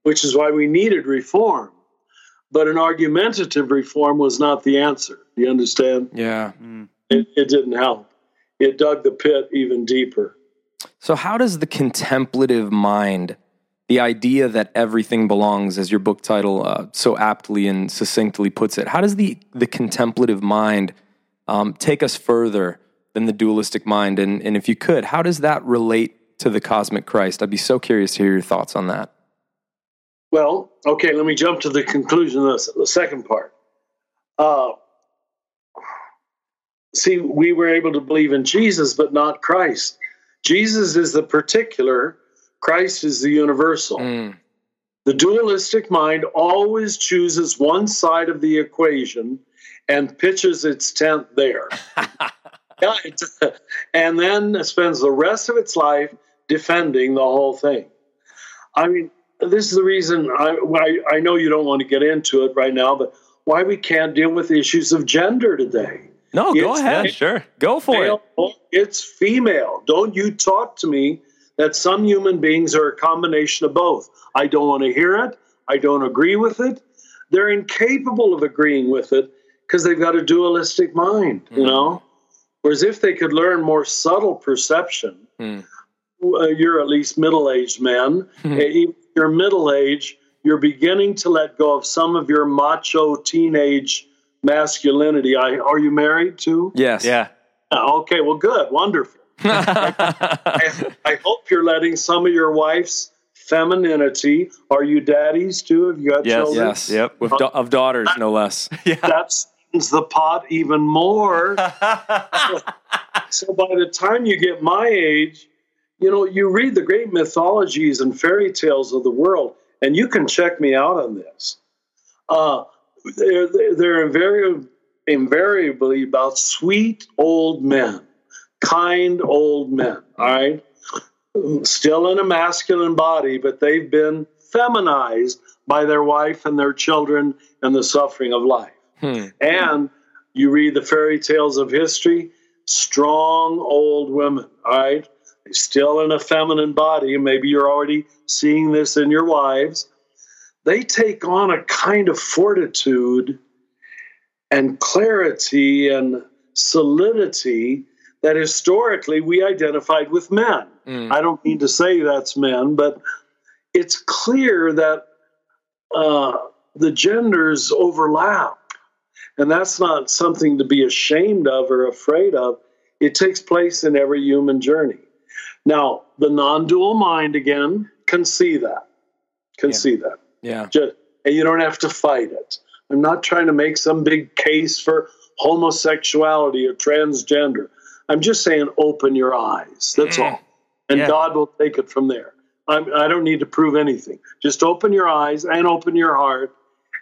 A: which is why we needed reform. But an argumentative reform was not the answer. You understand?
B: Yeah.
A: It, it didn't help. It dug the pit even deeper.
B: So, how does the contemplative mind, the idea that everything belongs, as your book title uh, so aptly and succinctly puts it, how does the, the contemplative mind um, take us further than the dualistic mind? And, and if you could, how does that relate to the cosmic Christ? I'd be so curious to hear your thoughts on that.
A: Well, okay, let me jump to the conclusion of the second part. Uh, see, we were able to believe in Jesus, but not Christ. Jesus is the particular, Christ is the universal.
B: Mm.
A: The dualistic mind always chooses one side of the equation and pitches its tent there. yeah, and then spends the rest of its life defending the whole thing. I mean, this is the reason I, I, I know you don't want to get into it right now, but why we can't deal with issues of gender today.
B: No, go ahead.
C: Yeah, sure.
B: Go for it.
A: It's female. Don't you talk to me that some human beings are a combination of both. I don't want to hear it. I don't agree with it. They're incapable of agreeing with it because they've got a dualistic mind, you know? Whereas if they could learn more subtle perception,
B: Hmm.
A: uh, you're at least middle aged men. Even You're middle age, you're beginning to let go of some of your macho teenage masculinity. I, are you married too?
B: Yes.
C: Yeah.
A: Okay, well, good, wonderful. I, I hope you're letting some of your wife's femininity. Are you daddies too? Have you got
C: Yes.
A: children?
B: Yes.
C: Yep.
B: With da- of daughters, no less.
A: That sweetens the pot even more. so by the time you get my age, you know, you read the great mythologies and fairy tales of the world, and you can check me out on this. Uh, they're, they're invariably, invariably about sweet old men, kind old men, all right? Still in a masculine body, but they've been feminized by their wife and their children and the suffering of life.
B: Hmm.
A: And you read the fairy tales of history, strong old women, all right? Still in a feminine body, and maybe you're already seeing this in your wives. They take on a kind of fortitude and clarity and solidity that historically we identified with men.
B: Mm.
A: I don't mean to say that's men, but it's clear that uh, the genders overlap. And that's not something to be ashamed of or afraid of. It takes place in every human journey. Now, the non dual mind, again, can see that. Can
B: Yeah.
A: see that.
B: Yeah.
A: Just, and you don't have to fight it. I'm not trying to make some big case for homosexuality or transgender. I'm just saying, open your eyes. That's all. And
C: Yeah.
A: God will take it from there. I'm, I don't need to prove anything. Just open your eyes and open your heart,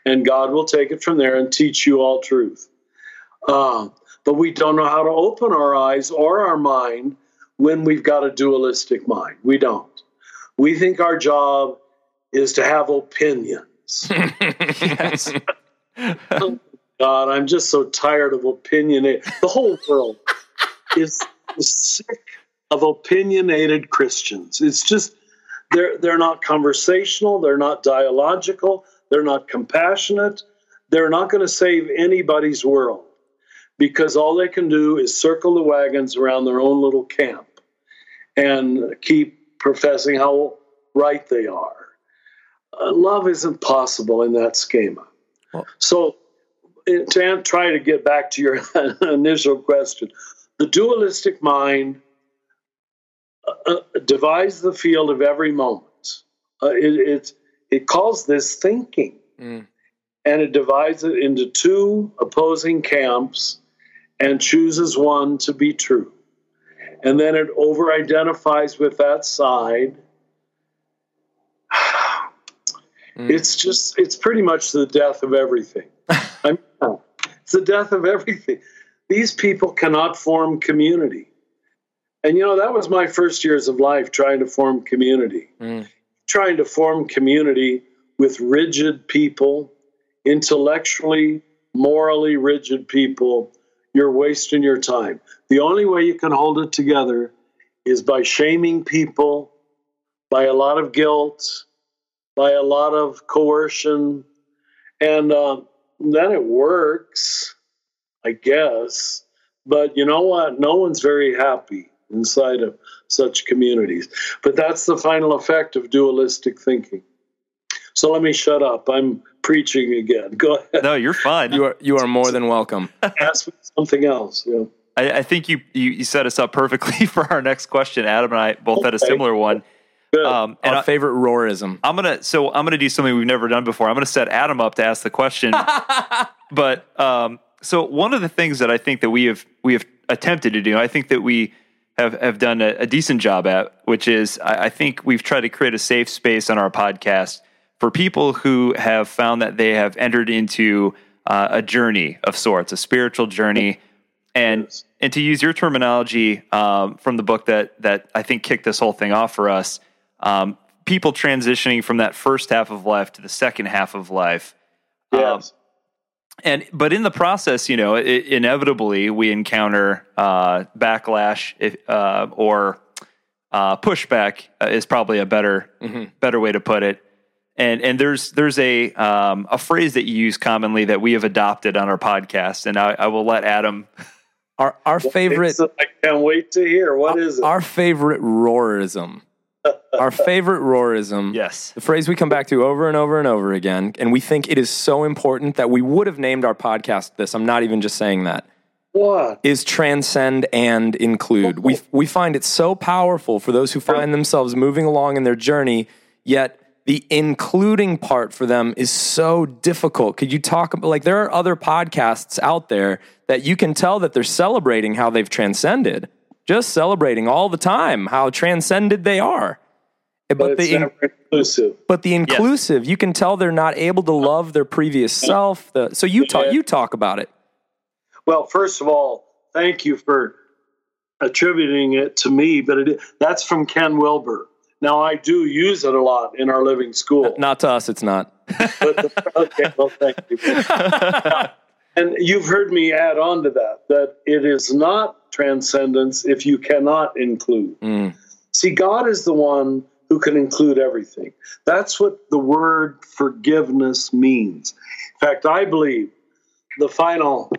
A: and God will take it from there and teach you all truth. Uh, but we don't know how to open our eyes or our mind when we've got a dualistic mind. We don't. We think our job is to have opinions.
C: yes.
A: God, I'm just so tired of opinionated. The whole world is, sick of opinionated Christians. It's just they're they're not conversational, they're not dialogical, they're not compassionate. They're not going to save anybody's world because all they can do is circle the wagons around their own little camp and keep professing how right they are. Uh, love isn't possible in that schema.
B: Well-
A: so, uh, to try to get back to your initial question, the dualistic mind uh, uh, divides the field of every moment. Uh, it, it, it calls this thinking,
B: Mm.
A: and it divides it into two opposing camps and chooses one to be true. And then it over identifies with that side.
B: Mm.
A: It's just, it's pretty much the death of everything. I mean, it's the death of everything. These people cannot form community. And you know, that was my first years of life trying to form community.
B: Mm.
A: Trying to form community with rigid people, intellectually, morally rigid people, you're wasting your time. The only way you can hold it together is by shaming people, by a lot of guilt, by a lot of coercion, and uh, then it works, I guess. But you know what? No one's very happy inside of such communities. But that's the final effect of dualistic thinking. So let me shut up. I'm preaching again. Go ahead.
C: No, you're fine.
B: You are you are more than welcome.
A: Ask me something else. Yeah.
C: I, I think you, you you set us up perfectly for our next question. Adam and I both had a similar one. Um, and
B: Our
C: I,
B: favorite Rohrism.
C: I'm gonna so I'm gonna do something we've never done before. I'm gonna set Adam up to ask the question. but um, so one of the things that I think that we have we have attempted to do, I think that we have have done a, a decent job at, which is I, I think we've tried to create a safe space on our podcast for people who have found that they have entered into uh, a journey of sorts, a spiritual journey. And
A: Yes.
C: and to use your terminology um, from the book that that I think kicked this whole thing off for us, um, people transitioning from that first half of life to the second half of life. Um,
A: Yes.
C: And but in the process, you know, i inevitably we encounter uh, backlash if, uh, or uh, pushback uh, is probably a better better way to put it. And and there's there's a um, a phrase that you use commonly that we have adopted on our podcast, and I, I will let Adam.
B: Our our favorite
A: I can't wait to hear. What is it?
B: our favorite Rohrism. Our favorite Rohrism.
C: Yes,
B: The phrase we come back to over and over and over again, and we think it is so important that we would have named our podcast this. I'm not even just saying that.
A: what?
B: Is transcend and include. We we find it so powerful for those who find themselves moving along in their journey, yet the including part for them is so difficult. Could you talk about like there are other podcasts out there that you can tell that they're celebrating how they've transcended, just celebrating all the time how transcended they are. But,
A: But
B: the in-
A: inclusive.
B: but the inclusive, you can tell they're not able to love their previous self. The, so you talk,
A: Yeah.
B: you talk about it.
A: Well, first of all, thank you for attributing it to me, but it, that's from Ken Wilber. Now, I do use it a lot in our living school.
B: Not to us, it's not.
A: But the, okay, well, thank you. and you've heard me add on to that that it is not transcendence if you cannot include.
B: Mm.
A: See, God is the one who can include everything. That's what the word forgiveness means. In fact, I believe the final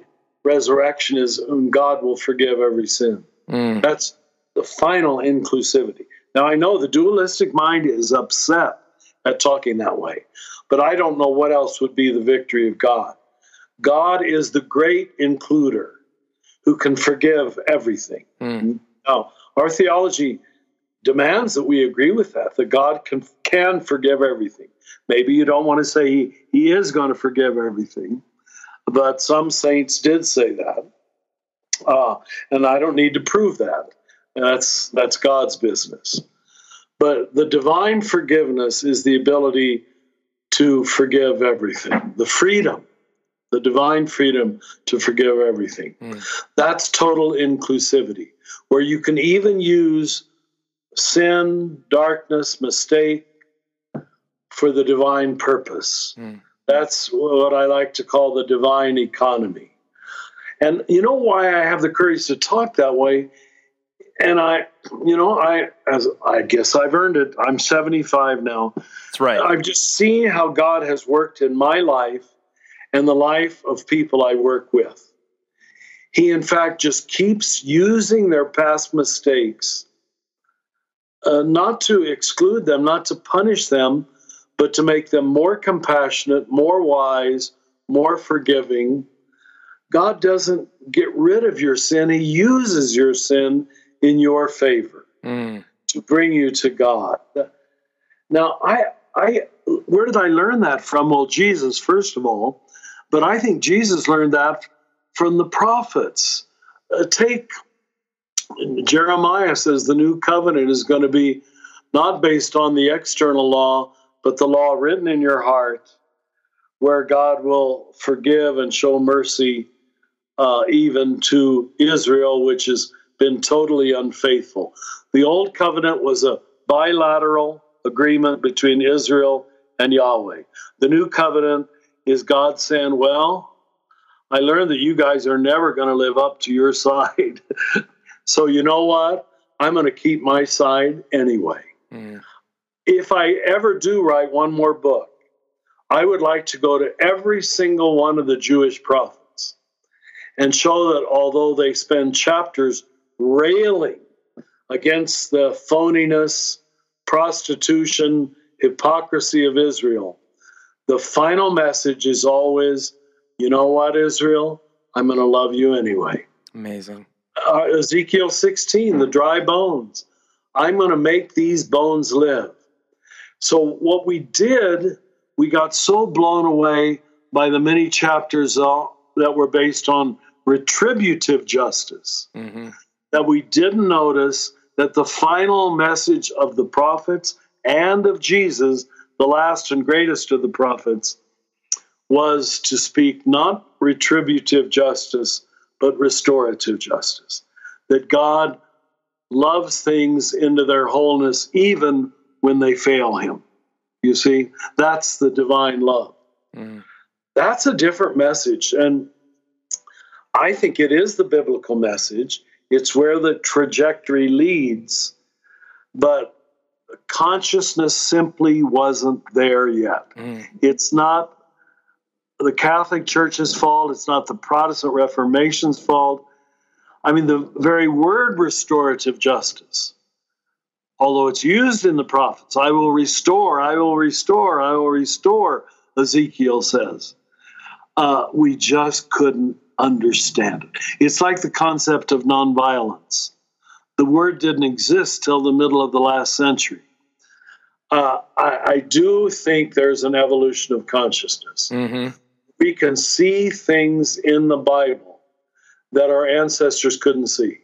A: resurrection is God will forgive every sin.
B: Mm.
A: That's the final inclusivity. Now, I know the dualistic mind is upset at talking that way, but I don't know what else would be the victory of God. God is the great includer who can forgive everything.
B: Mm.
A: Now, our theology demands that we agree with that, that God can, can forgive everything. Maybe you don't want to say he, he is going to forgive everything, but some saints did say that. Uh, and I don't need to prove that. That's, that's God's business. But the divine forgiveness is the ability to forgive everything, the freedom, the divine freedom to forgive everything.
B: Mm.
A: That's total inclusivity, where you can even use sin, darkness, mistake for the divine purpose.
B: Mm.
A: That's what I like to call the divine economy. And you know why I have the courage to talk that way? And I, you know, I as I guess I've earned it. I'm 75 now.
C: that's right.
A: I've just seen how God has worked in my life and the life of people I work with. He, in fact, just keeps using their past mistakes, uh, not to exclude them, not to punish them, but to make them more compassionate, more wise, more forgiving. God doesn't get rid of your sin, He uses your sin in your favor
B: Mm.
A: to bring you to God. Now, I, I, where did I learn that from? Well, Jesus, first of all, but I think Jesus learned that from the prophets. Uh, take Jeremiah says the new covenant is going to be not based on the external law, but the law written in your heart, where God will forgive and show mercy uh, even to Israel, which has been totally unfaithful. The old covenant was a bilateral agreement between Israel and Yahweh. The new covenant is God saying, Well, I learned that you guys are never going to live up to your side. so, you know what? I'm going to keep my side anyway.
B: Mm.
A: If I ever do write one more book, I would like to go to every single one of the Jewish prophets and show that although they spend chapters railing against the phoniness, prostitution, hypocrisy of Israel, the final message is always, you know what, Israel? I'm going to love you anyway.
B: Amazing.
A: Uh, Ezekiel 16, the dry bones. I'm going to make these bones live. So, what we did, we got so blown away by the many chapters uh, that were based on retributive justice
B: hmm
A: that we didn't notice that the final message of the prophets and of Jesus, the last and greatest of the prophets, was to speak not retributive justice, but restorative justice. That God loves things into their wholeness even when they fail Him. You see, that's the divine love. Mm. That's a different message. And I think it is the biblical message. It's where the trajectory leads. But consciousness simply wasn't there yet. Mm. It's not the Catholic Church's fault. It's not the Protestant Reformation's fault. I mean, the very word restorative justice, although it's used in the prophets, I will restore, I will restore, I will restore, Ezekiel says. Uh, we just couldn't understand it. It's like the concept of nonviolence. The word didn't exist till the middle of the last century. Uh, I, I, do think there's an evolution of consciousness. Mm-hmm we can see things in the Bible that our ancestors couldn't see.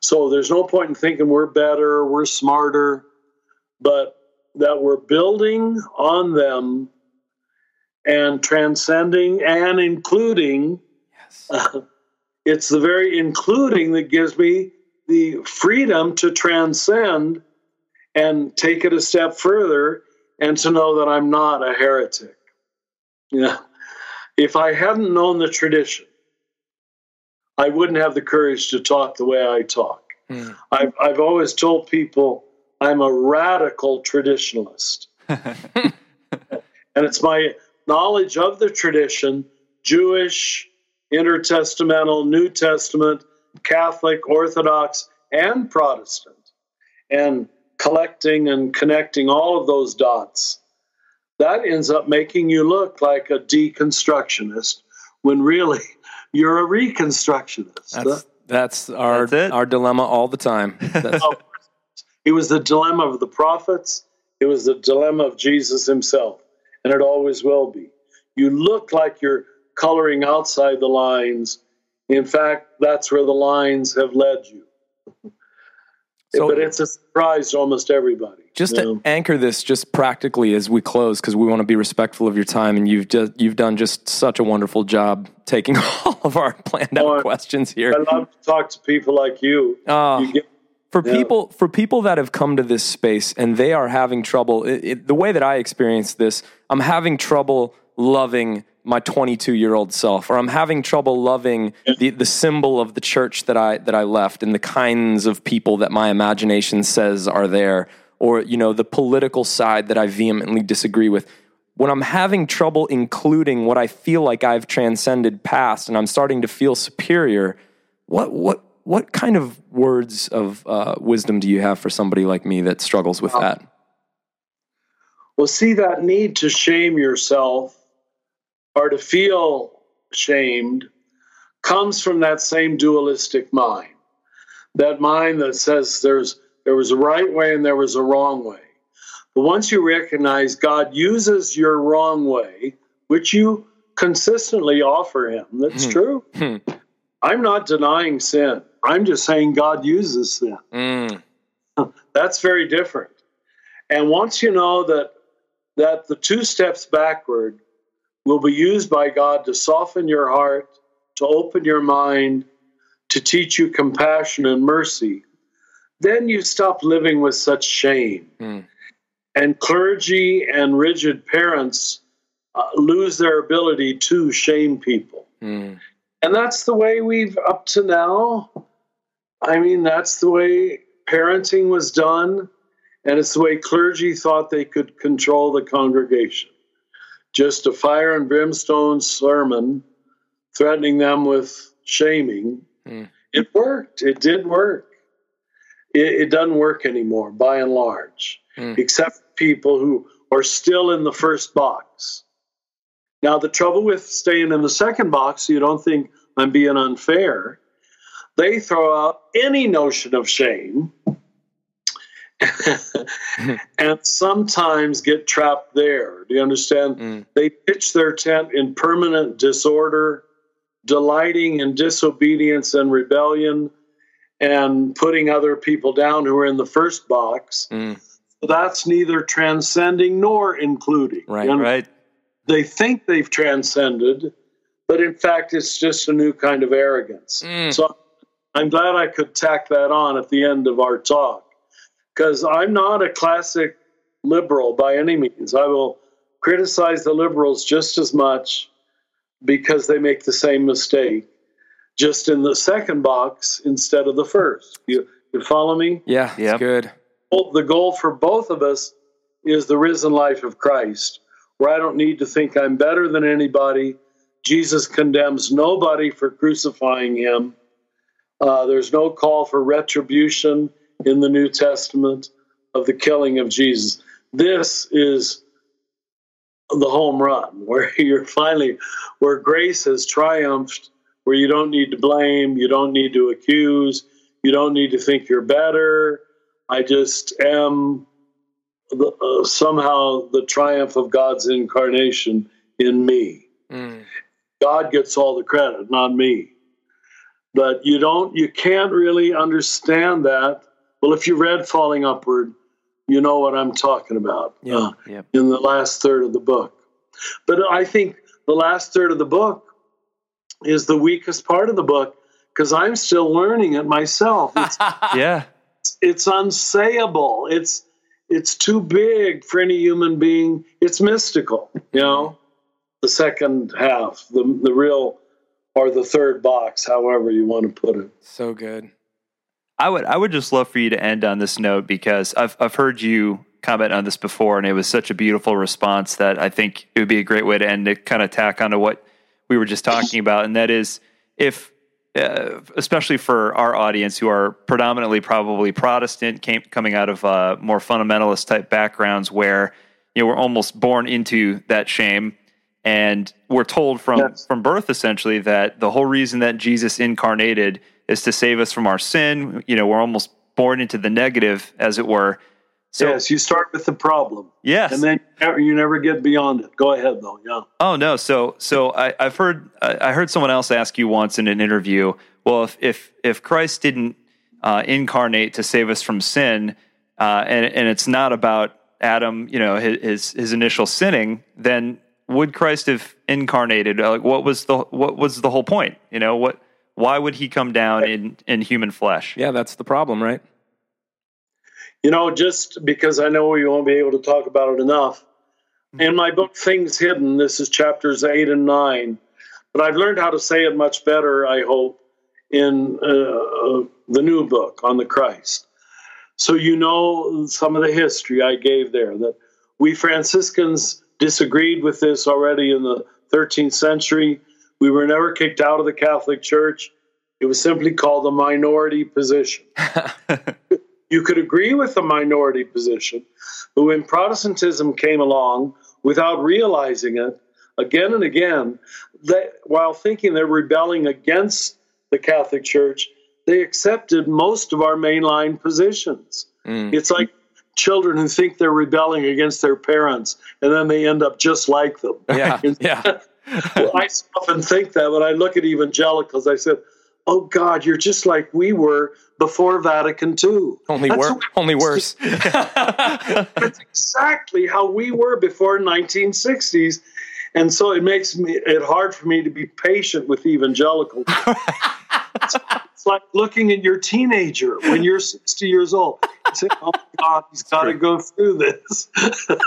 A: So there's no point in thinking we're better, we're smarter, but that we're building on them and transcending and including. Yes. Uh, it's the very including that gives me the freedom to transcend and take it a step further and to know that I'm not a heretic. Yeah if I hadn't known the tradition, I wouldn't have the courage to talk the way I talk. Mm. I've, I've always told people I'm a radical traditionalist. and it's my knowledge of the tradition, Jewish, intertestamental, New Testament, Catholic, Orthodox, and Protestant, and collecting and connecting all of those dots that ends up making you look like a deconstructionist when really you're a reconstructionist.
B: That's, that's our that's our dilemma all the time.
A: Oh, it was the dilemma of the prophets. It was the dilemma of Jesus himself, and it always will be. You look like you're coloring outside the lines. In fact, that's where the lines have led you. So, but it's a surprise to almost everybody.
B: Just to anchor this, just practically as we close, because we want to be respectful of your time, and you've just you've done just such a wonderful job taking all of our planned out questions here.
A: I love to talk to people like you.
B: Uh, you get, for yeah. people for people that have come to this space and they are having trouble, it, it, the way that I experience this, I'm having trouble loving my 22 year old self or i'm having trouble loving the, the symbol of the church that i that i left and the kinds of people that my imagination says are there or you know the political side that i vehemently disagree with. When i'm having trouble including what i feel like i've transcended past and i'm starting to feel superior what what what kind of words of uh, wisdom do you have for somebody like me that struggles with that?
A: Well see that need to shame yourself or to feel shamed comes from that same dualistic mind. That mind that says there's there was a right way and there was a wrong way. But once you recognize God uses your wrong way, which you consistently offer him, that's mm. true. Hmm. I'm not denying sin. I'm just saying God uses sin. Mm. That's very different. And once you know that that the two steps backward will be used by God to soften your heart, to open your mind, to teach you compassion and mercy, then you stop living with such shame. Mm. And clergy and rigid parents uh, lose their ability to shame people. Mm. And that's the way we've, up to now, I mean, that's the way parenting was done. And it's the way clergy thought they could control the congregation just a fire and brimstone sermon threatening them with shaming. Mm. It worked. It did work. It, it, doesn't work anymore by and large, mm. except people who are still in the first box. Now, the trouble with staying in the second box, you don't think I'm being unfair, they throw out any notion of shame and sometimes get trapped there. Do you understand? Mm. They pitch their tent in permanent disorder, delighting in disobedience and rebellion, and putting other people down who are in the first box. Mm. So that's neither transcending nor including.
B: Right, right.
A: they think they've transcended, but in fact, it's just a new kind of arrogance.
B: Mm.
A: So I'm glad I could tack that on at the end of our talk because I'm not a classic liberal by any means. I will criticize the liberals just as much because they make the same mistake, just in the second box instead of the first. You, you follow me?
B: Yeah, it's good.
A: Well, the goal for both of us is the risen life of Christ, where I don't need to think I'm better than anybody. Jesus condemns nobody for crucifying him. Uh, there's no call for retribution in the New Testament of the killing of Jesus. This is the home run where you're finally, where grace has triumphed, where you don't need to blame, you don't need to accuse, you don't need to think you're better. I just am the, uh, somehow the triumph of God's incarnation in me.
B: Mm.
A: God gets all the credit, not me. But you don't, you can't really understand that. Well, if you read Falling Upward, you know what I'm talking about
B: Yeah.
A: uh,
C: Yep.
A: in the last third of the book. But I think the last third of the book is the weakest part of the book because I'm still learning it myself. It's,
C: Yeah.
A: it's unsayable. It's it's too big for any human being. It's mystical, you know. The second half, the the real or the third box, however you want to put it.
B: So good.
C: I would I would just love for you to end on this note because I've I've heard you comment on this before and it was such a beautiful response that I think it would be a great way to end to kind of tack onto what we were just talking about and that is if uh, especially for our audience who are predominantly probably Protestant came, coming out of uh, more fundamentalist type backgrounds where you know we're almost born into that shame and we're told from
A: Yes.
C: from birth essentially that the whole reason that Jesus incarnated is to save us from our sin. You know, we're almost born into the negative, as it were. So
A: yes, you start with the problem,
C: yes,
A: and then you never get beyond it. Go ahead, though. Yeah.
C: Oh no! So so I, I've heard I I heard someone else ask you once in an interview. Well, if if if Christ didn't uh, incarnate to save us from sin, uh, and and it's not about Adam, you know, his his, his initial sinning, then would Christ have incarnated? Like, what was the what was the whole point? You know, what why would he come down in in human flesh?
B: Yeah, that's the problem, right?
A: You know, just because I know we won't be able to talk about it enough. In my book, Things Hidden, this is chapters eight and nine, but I've learned how to say it much better, I hope, in uh, uh, the new book on the Christ. So you know some of the history I gave there that we Franciscans disagreed with this already in the 13th century. We were never kicked out of the Catholic Church. It was simply called the minority position you could agree with the minority position, but when Protestantism came along without realizing it, again and again, they, while thinking they're rebelling against the Catholic Church, they accepted most of our mainline positions.
B: Mm.
A: It's like children who think they're rebelling against their parents, and then they end up just like them.
B: Yeah, yeah.
A: Well, I often think that when I look at evangelicals, I said, "Oh God, you're just like we were before Vatican II."
B: Only worse. Only worse.
A: That's exactly how we were before 1960s, and so it makes me it hard for me to be patient with evangelicals. it's, it's like looking at your teenager when you're 60 years old. You say, "Oh God, he's got to go through this."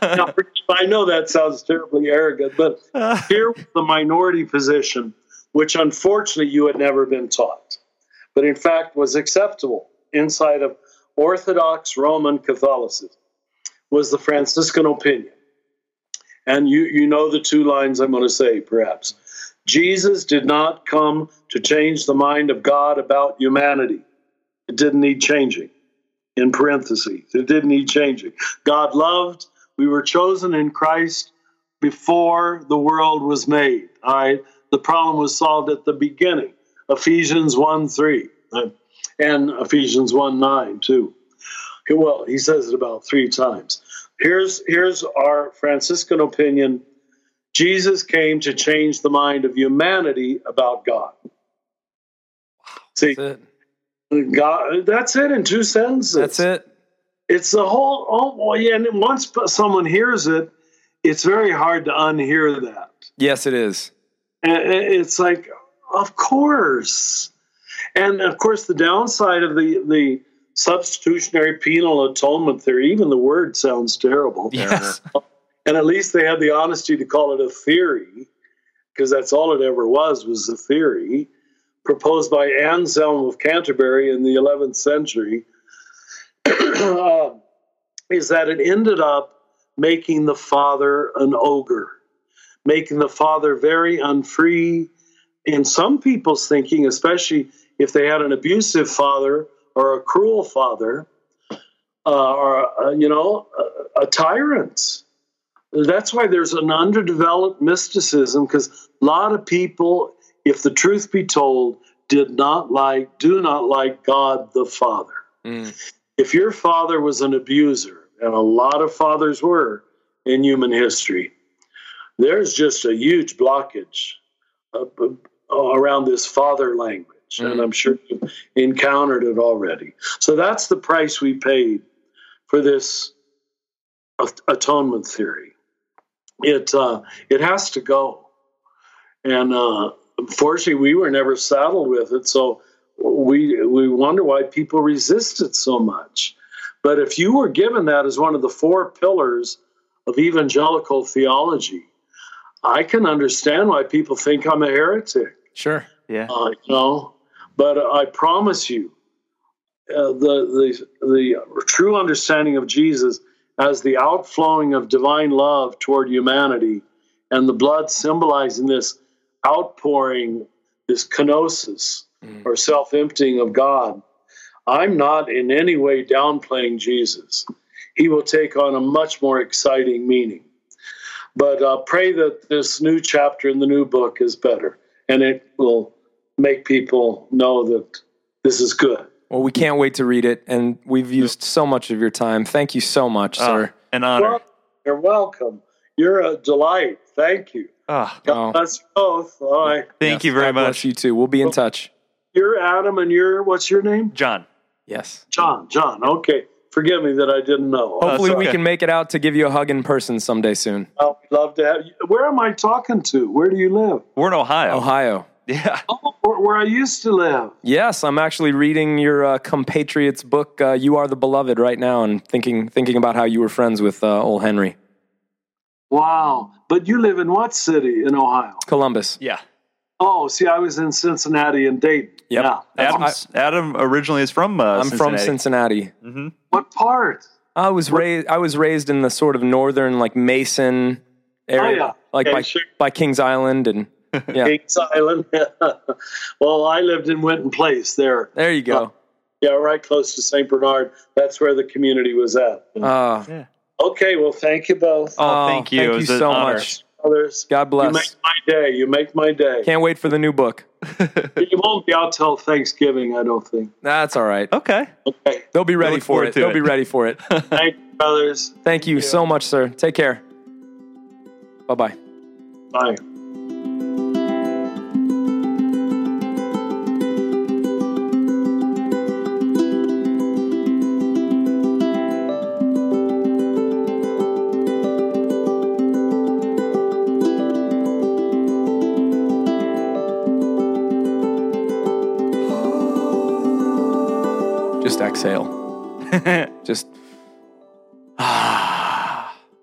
A: Now, I know that sounds terribly arrogant, but here was the minority position, which unfortunately you had never been taught, but in fact was acceptable inside of Orthodox Roman Catholicism, was the Franciscan opinion. And you, you know the two lines I'm going to say, perhaps. Jesus did not come to change the mind of God about humanity. It didn't need changing. In parentheses, it didn't need changing. God loved, we were chosen in Christ before the world was made. All right. The problem was solved at the beginning. Ephesians 1 3 uh, and Ephesians 1 9 too. Well, he says it about three times. Here's, here's our Franciscan opinion Jesus came to change the mind of humanity about God. See,
B: That's it.
A: God, that's it in two sentences.
B: That's it.
A: It's the whole. Oh, yeah. And once someone hears it, it's very hard to unhear that.
B: Yes, it is.
A: And it's like, of course. And of course, the downside of the, the substitutionary penal atonement theory, even the word sounds terrible.
C: Yes.
A: And at least they had the honesty to call it a theory, because that's all it ever was, was a theory proposed by Anselm of Canterbury in the 11th century, uh, is that it ended up making the father an ogre, making the father very unfree. In some people's thinking, especially if they had an abusive father or a cruel father, uh, or uh, you know, a, a tyrant. That's why there's an underdeveloped mysticism because a lot of people, if the truth be told, did not like, do not like God the Father.
B: Mm.
A: If your father was an abuser, and a lot of fathers were in human history, there's just a huge blockage around this father language. Mm. And I'm sure you've encountered it already. So that's the price we paid for this atonement theory. It uh, it has to go, and uh, unfortunately, we were never saddled with it. So we we wonder why people resist it so much. But if you were given that as one of the four pillars of evangelical theology, I can understand why people think I'm a heretic.
B: Sure.
C: Yeah.
A: Uh, you know, but I promise you, uh, the the the true understanding of Jesus as the outflowing of divine love toward humanity, and the blood symbolizing this outpouring, this kenosis mm. or self emptying of God. I'm not in any way downplaying Jesus. He will take on a much more exciting meaning. But uh, pray that this new chapter in the new book is better and it will make people know that this is good.
B: Well, we can't wait to read it, and we've used so much of your time. Thank you so much, uh, sir.
C: An honor.
A: Well, you're welcome. You're a delight. Thank you.
C: Oh,
A: God bless you both. All right.
C: Thank yes, you very
B: God
C: much.
B: Bless you too. We'll be in touch.
A: You're Adam, and you're what's your name?
C: John.
B: Yes.
A: John. John. Okay. Forgive me that I didn't know.
B: Hopefully, we can make it out to give you a hug in person someday soon.
A: I'd love to have you. Where am I talking to? Where do you live?
C: We're in Ohio.
B: Ohio.
C: Yeah.
A: Oh, where, where, I used to live.
B: Yes, I'm actually reading your uh, compatriots book, uh, "You Are the Beloved," right now, and thinking thinking about how you were friends with uh, old Henry.
A: Wow! But you live in what city in Ohio?
B: Columbus.
C: Yeah.
A: Oh, see, I was in Cincinnati and Dayton.
B: Yep.
A: Yeah.
C: Adam, Adam originally is from. Uh,
B: I'm
C: Cincinnati.
B: from Cincinnati.
C: Mm-hmm.
A: What part?
B: I was raised. I was raised in the sort of northern, like Mason area,
A: Oh, yeah.
B: like
A: Okay,
B: by,
A: sure.
B: by Kings Island, and yeah,
A: Kings Island. well, I lived in Winton Place there.
B: there you go.
A: Yeah, right close to St. Bernard. That's where the community was at.
B: Uh,
A: Okay, well, thank you both.
C: Oh, oh thank you.
B: Thank you so
C: honor.
B: much.
A: Brothers.
B: God bless.
A: You make my day. You make my day.
B: Can't wait for the new book.
A: You won't be out till Thanksgiving, I don't think.
B: That's all right.
C: Okay.
A: Okay.
B: They'll be ready for it. They'll
C: it.
B: be ready for it.
A: Thank you, brothers.
B: Thank you so much, sir. Take care. Bye bye
A: bye.
B: Just exhale. Just.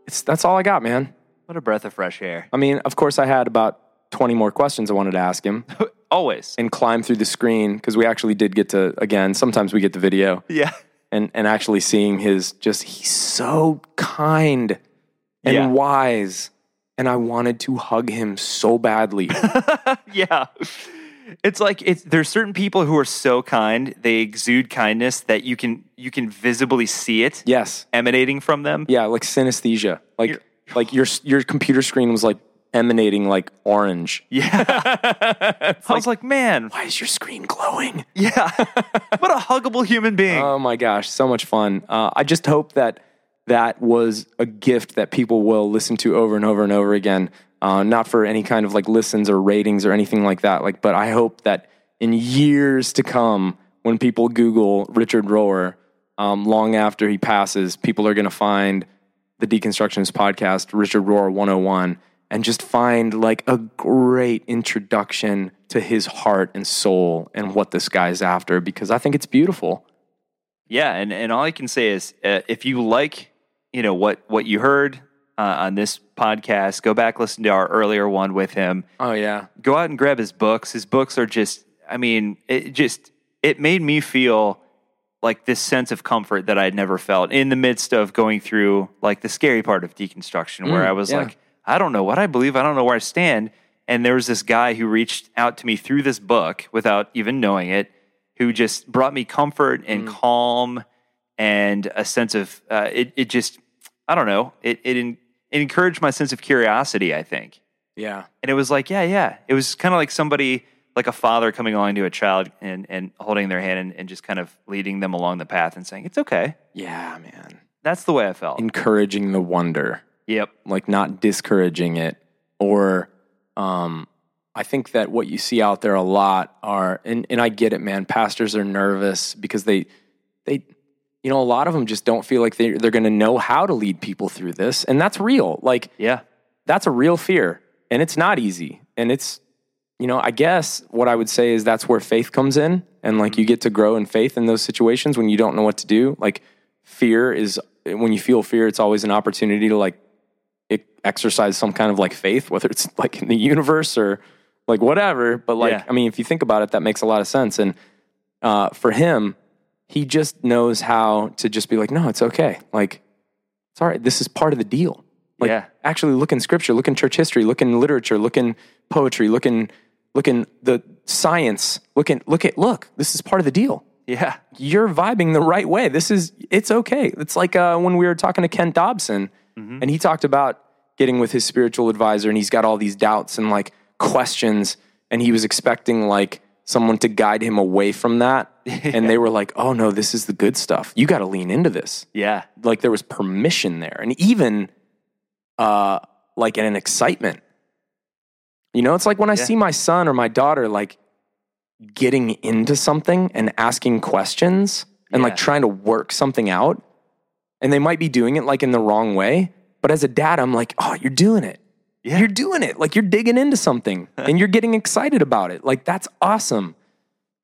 B: it's that's all I got, man.
C: What a breath of fresh air.
B: I mean, of course, I had about 20 more questions I wanted to ask him
C: Always.
B: and climb through the screen because we actually did get to, again, sometimes we get the video
C: Yeah.
B: and, and actually seeing his just, he's so kind and
C: Yeah.
B: wise. And I wanted to hug him so badly.
C: Yeah. It's like it's there's certain people who are so kind, they exude kindness that you can you can visibly see it
B: yes.
C: emanating from them.
B: Yeah, like synesthesia. Like, like your, your computer screen was like emanating like orange.
C: Yeah. I was like, man,
B: Why is your screen glowing?
C: yeah. what a huggable human being.
B: Oh my gosh, so much fun. Uh, I just hope that that was a gift that people will listen to over and over and over again. Uh, not for any kind of like listens or ratings or anything like that. Like, but I hope that in years to come, when people Google Richard Rohr, um, long after he passes, people are going to find the Deconstructionist podcast, Richard Rohr 101, and just find like a great introduction to his heart and soul and what this guy's after because I think it's beautiful.
C: Yeah, and, and all I can say is uh, if you like, you know what what you heard uh, on this podcast, go back listen to our earlier one with him.
B: Oh yeah.
C: Go out and grab his books. His books are just I mean, it just it made me feel like this sense of comfort that I had never felt in the midst of going through like the scary part of deconstruction where
B: Mm,
C: I was
B: yeah.
C: like I don't know what I believe, I don't know where I stand. And there was this guy who reached out to me through this book without even knowing it, who just brought me comfort and calm and a sense of uh, it. It just, I don't know, it it, it encouraged my sense of curiosity. I think,
B: Yeah.
C: and it was like, yeah, yeah, it was kind of like somebody, like a father coming along to a child and and holding their hand and, and just kind of leading them along the path and saying, it's okay.
B: Yeah, man.
C: That's the way I felt.
B: Encouraging the wonder.
C: yep.
B: like not discouraging it or um I think that what you see out there a lot are and and I get it man pastors are nervous because they they you know a lot of them just don't feel like they they're going to know how to lead people through this and that's real like
C: Yeah.
B: that's a real fear and it's not easy and it's you know i guess what i would say is that's where faith comes in and like you get to grow in faith in those situations when you don't know what to do like fear is when you feel fear it's always an opportunity to like exercise some kind of like faith whether it's like in the universe or like whatever but like
C: Yeah.
B: i mean if you think about it that makes a lot of sense and uh, for him he just knows how to just be like no it's okay like it's all right this is part of the deal like
C: Yeah.
B: actually look in scripture, look in church history, look in literature, look in poetry, look in look in the science, look in look at look, this is part of the deal.
C: Yeah.
B: You're vibing the right way. This is it's okay. It's like uh, when we were talking to Ken Dobson and he talked about getting with his spiritual advisor and he's got all these doubts and like questions and he was expecting like someone to guide him away from that and they were like, "Oh no, this is the good stuff. You got to lean into this."
C: Yeah.
B: like there was permission there and even uh like an excitement you know it's like when i
C: Yeah.
B: see my son or my daughter like getting into something and asking questions and like trying to work something out and they might be doing it like in the wrong way but as a dad i'm like oh you're doing it
C: Yeah.
B: you're doing it like you're digging into something and you're getting excited about it like that's awesome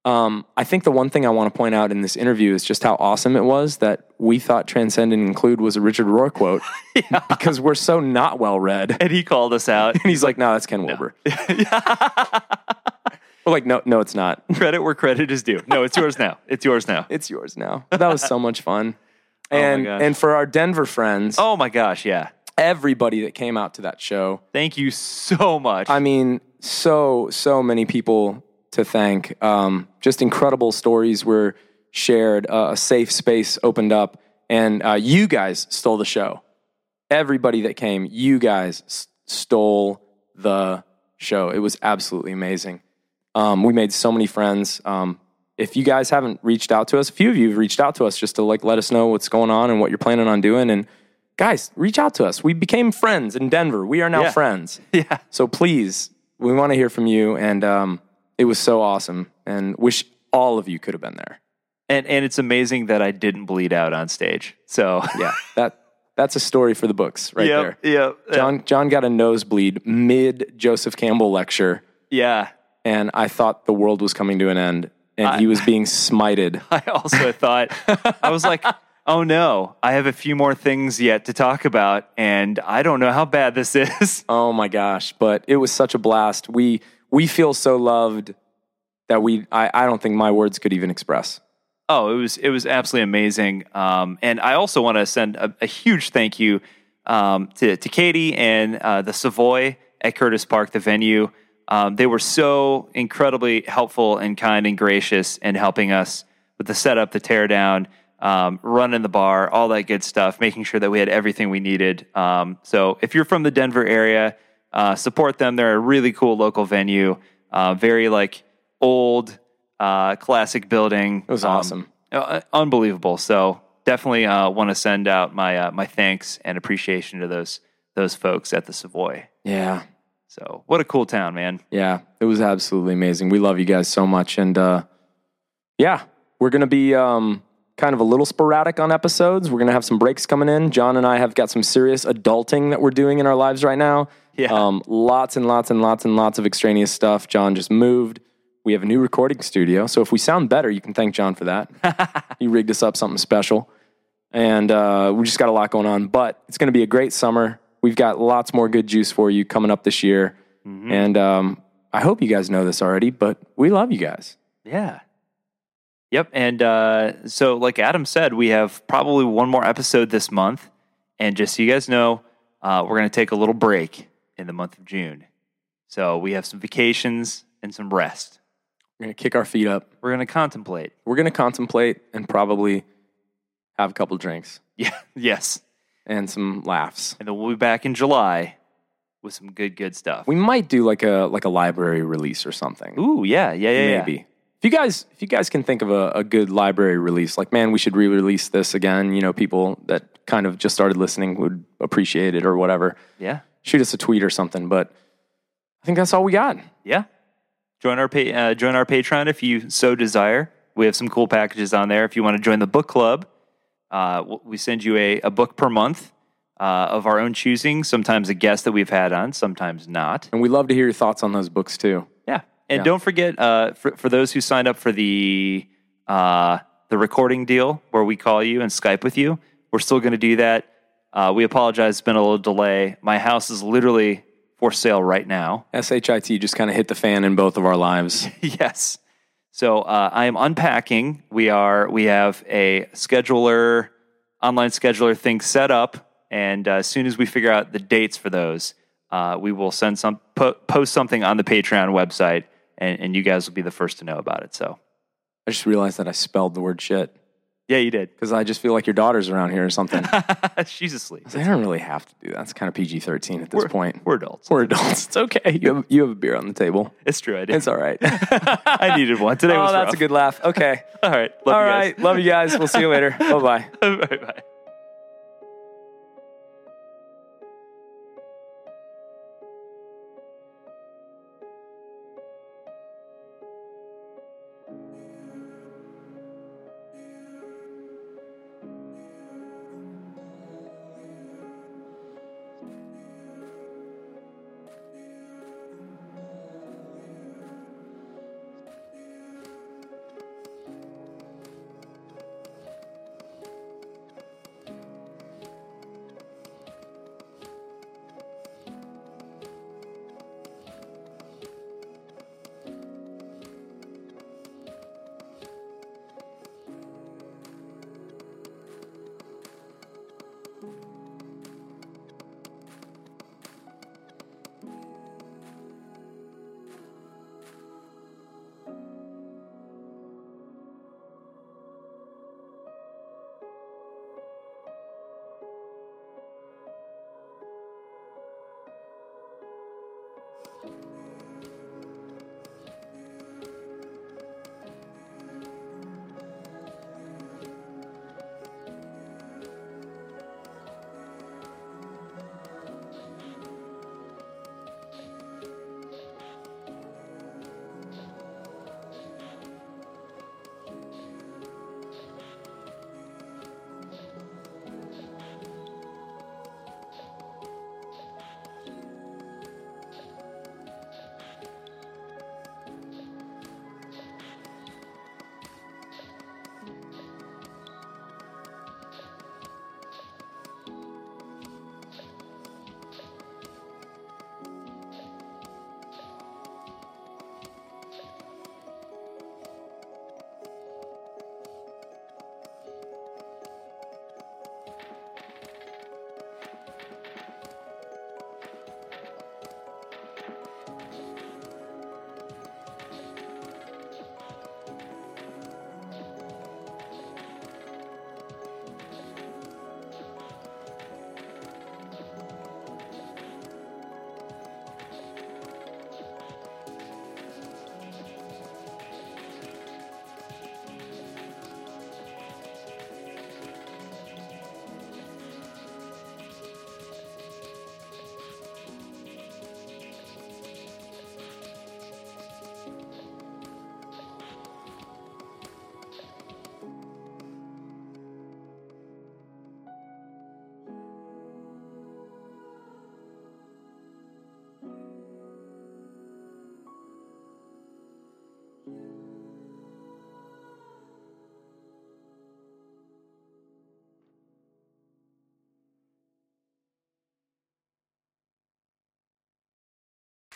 B: um, I think the one thing I want to point out in this interview is just how awesome it was that we thought Transcend and Include was a Richard Rohr quote because we're so not well read.
C: And he called us out.
B: And he's like, no, that's Ken Wilber. we're like, no, no, it's not.
C: credit where credit is due. No, it's yours now. It's yours now.
B: It's yours now. That was so much fun. And
C: gosh.
B: and for our Denver friends,
C: Oh my gosh, yeah.
B: Everybody that came out to that show,
C: Thank you so much.
B: I mean, so so many people to thank. Um, just incredible stories were shared. Uh, a safe space opened up, and uh, you guys stole the show. Everybody that came, you guys s- stole the show. It was absolutely amazing. Um, we made so many friends. Um, if you guys haven't reached out to us, a few of you have reached out to us just to like let us know what's going on and what you're planning on doing. And guys, reach out to us. We became friends in Denver. We are now
C: Yeah.
B: friends.
C: yeah.
B: So please, we want to hear from you. And um, it was so awesome. And wish all of you could have been there.
C: And and it's amazing that I didn't bleed out on stage. So
B: Yeah, that that's a story for the books right
C: Yep,
B: there.
C: Yep.
B: John John got a nosebleed mid Joseph Campbell lecture,
C: Yeah.
B: and I thought the world was coming to an end, and he was being smited.
C: I also thought I was like, oh no, I have a few more things yet to talk about, and I don't know how bad this is.
B: Oh my gosh! But it was such a blast. We we feel so loved that we I, I don't think my words could even express.
C: Oh, it was it was absolutely amazing. Um, and I also want to send a, a huge thank you um, to to Katie and uh, the Savoy at Curtis Park, the venue. Um, they were so incredibly helpful and kind and gracious in helping us with the setup, the teardown, um, running the bar, all that good stuff, making sure that we had everything we needed. Um, so if you're from the Denver area, uh, support them. They're a really cool local venue, uh, very like old, uh, classic building.
B: It was awesome.
C: Uh, unbelievable. So definitely uh, want to send out my uh, my thanks and appreciation to those those folks at the Savoy.
B: Yeah,
C: So what a cool town, man.
B: yeah, it was absolutely amazing. We love you guys so much, and uh, yeah, we're gonna be um, kind of a little sporadic on episodes. We're going to have some breaks coming in. John and I have got some serious adulting that we're doing in our lives right now.
C: Yeah.
B: Um, lots and lots and lots and lots of extraneous stuff. John just moved. We have a new recording studio. So if we sound better, you can thank John for that. he rigged us up something special. And uh, we just got a lot going on. But it's going to be a great summer. We've got lots more good juice for you coming up this year. And um, I hope you guys know this already, but we love you guys.
C: Yeah. Yep. And uh, so, like Adam said, we have probably one more episode this month. And just so you guys know, uh, we're going to take a little break in the month of June. So we have some vacations and some rest.
B: We're going to kick our feet up.
C: We're going to contemplate.
B: We're going to contemplate and probably have a couple drinks
C: Yeah. Yes.
B: and some laughs.
C: And then we'll be back in July with some good, good stuff.
B: We might do like a like a library release or something.
C: Ooh, yeah, yeah, yeah. yeah.
B: If you guys if you guys can think of a, a good library release, like man, we should re-release this again. You know, people that kind of just started listening would appreciate it or whatever.
C: Yeah.
B: Shoot us a tweet or something. But I think that's all we got.
C: Yeah. Join our pa- uh, join our Patreon if you so desire. We have some cool packages on there. If you want to join the book club, uh, we send you a, a book per month uh, of our own choosing. Sometimes a guest that we've had on, sometimes not.
B: And we'd love to hear your thoughts on those books too.
C: And
B: Yeah.
C: don't forget, uh, for, for those who signed up for the uh, the recording deal where we call you and Skype with you, we're still going to do that. Uh, we apologize. It's been a little delay. My house is literally for sale right now.
B: SHIT just kind of hit the fan in both of our lives.
C: yes. So uh, I am unpacking. We are we have a scheduler, online scheduler thing set up, and uh, as soon as we figure out the dates for those, uh, we will send some po- post something on the Patreon website, and, and you guys will be the first to know about it. So
B: I just realized that I spelled the word shit
C: yeah, you did.
B: because I just feel like your daughter's around here or something.
C: She's asleep.
B: I don't really have to do that. It's kind of PG 13 at this
C: We're,
B: point.
C: we're adults.
B: We're adults. It's okay. You have, you have a beer on the table.
C: It's true. I did.
B: It's all right.
C: I needed one today.
B: oh,
C: was
B: that's
C: rough.
B: a good laugh. Okay.
C: All right. Love
B: all
C: you
B: right. Love you guys. We'll see you later. Bye bye.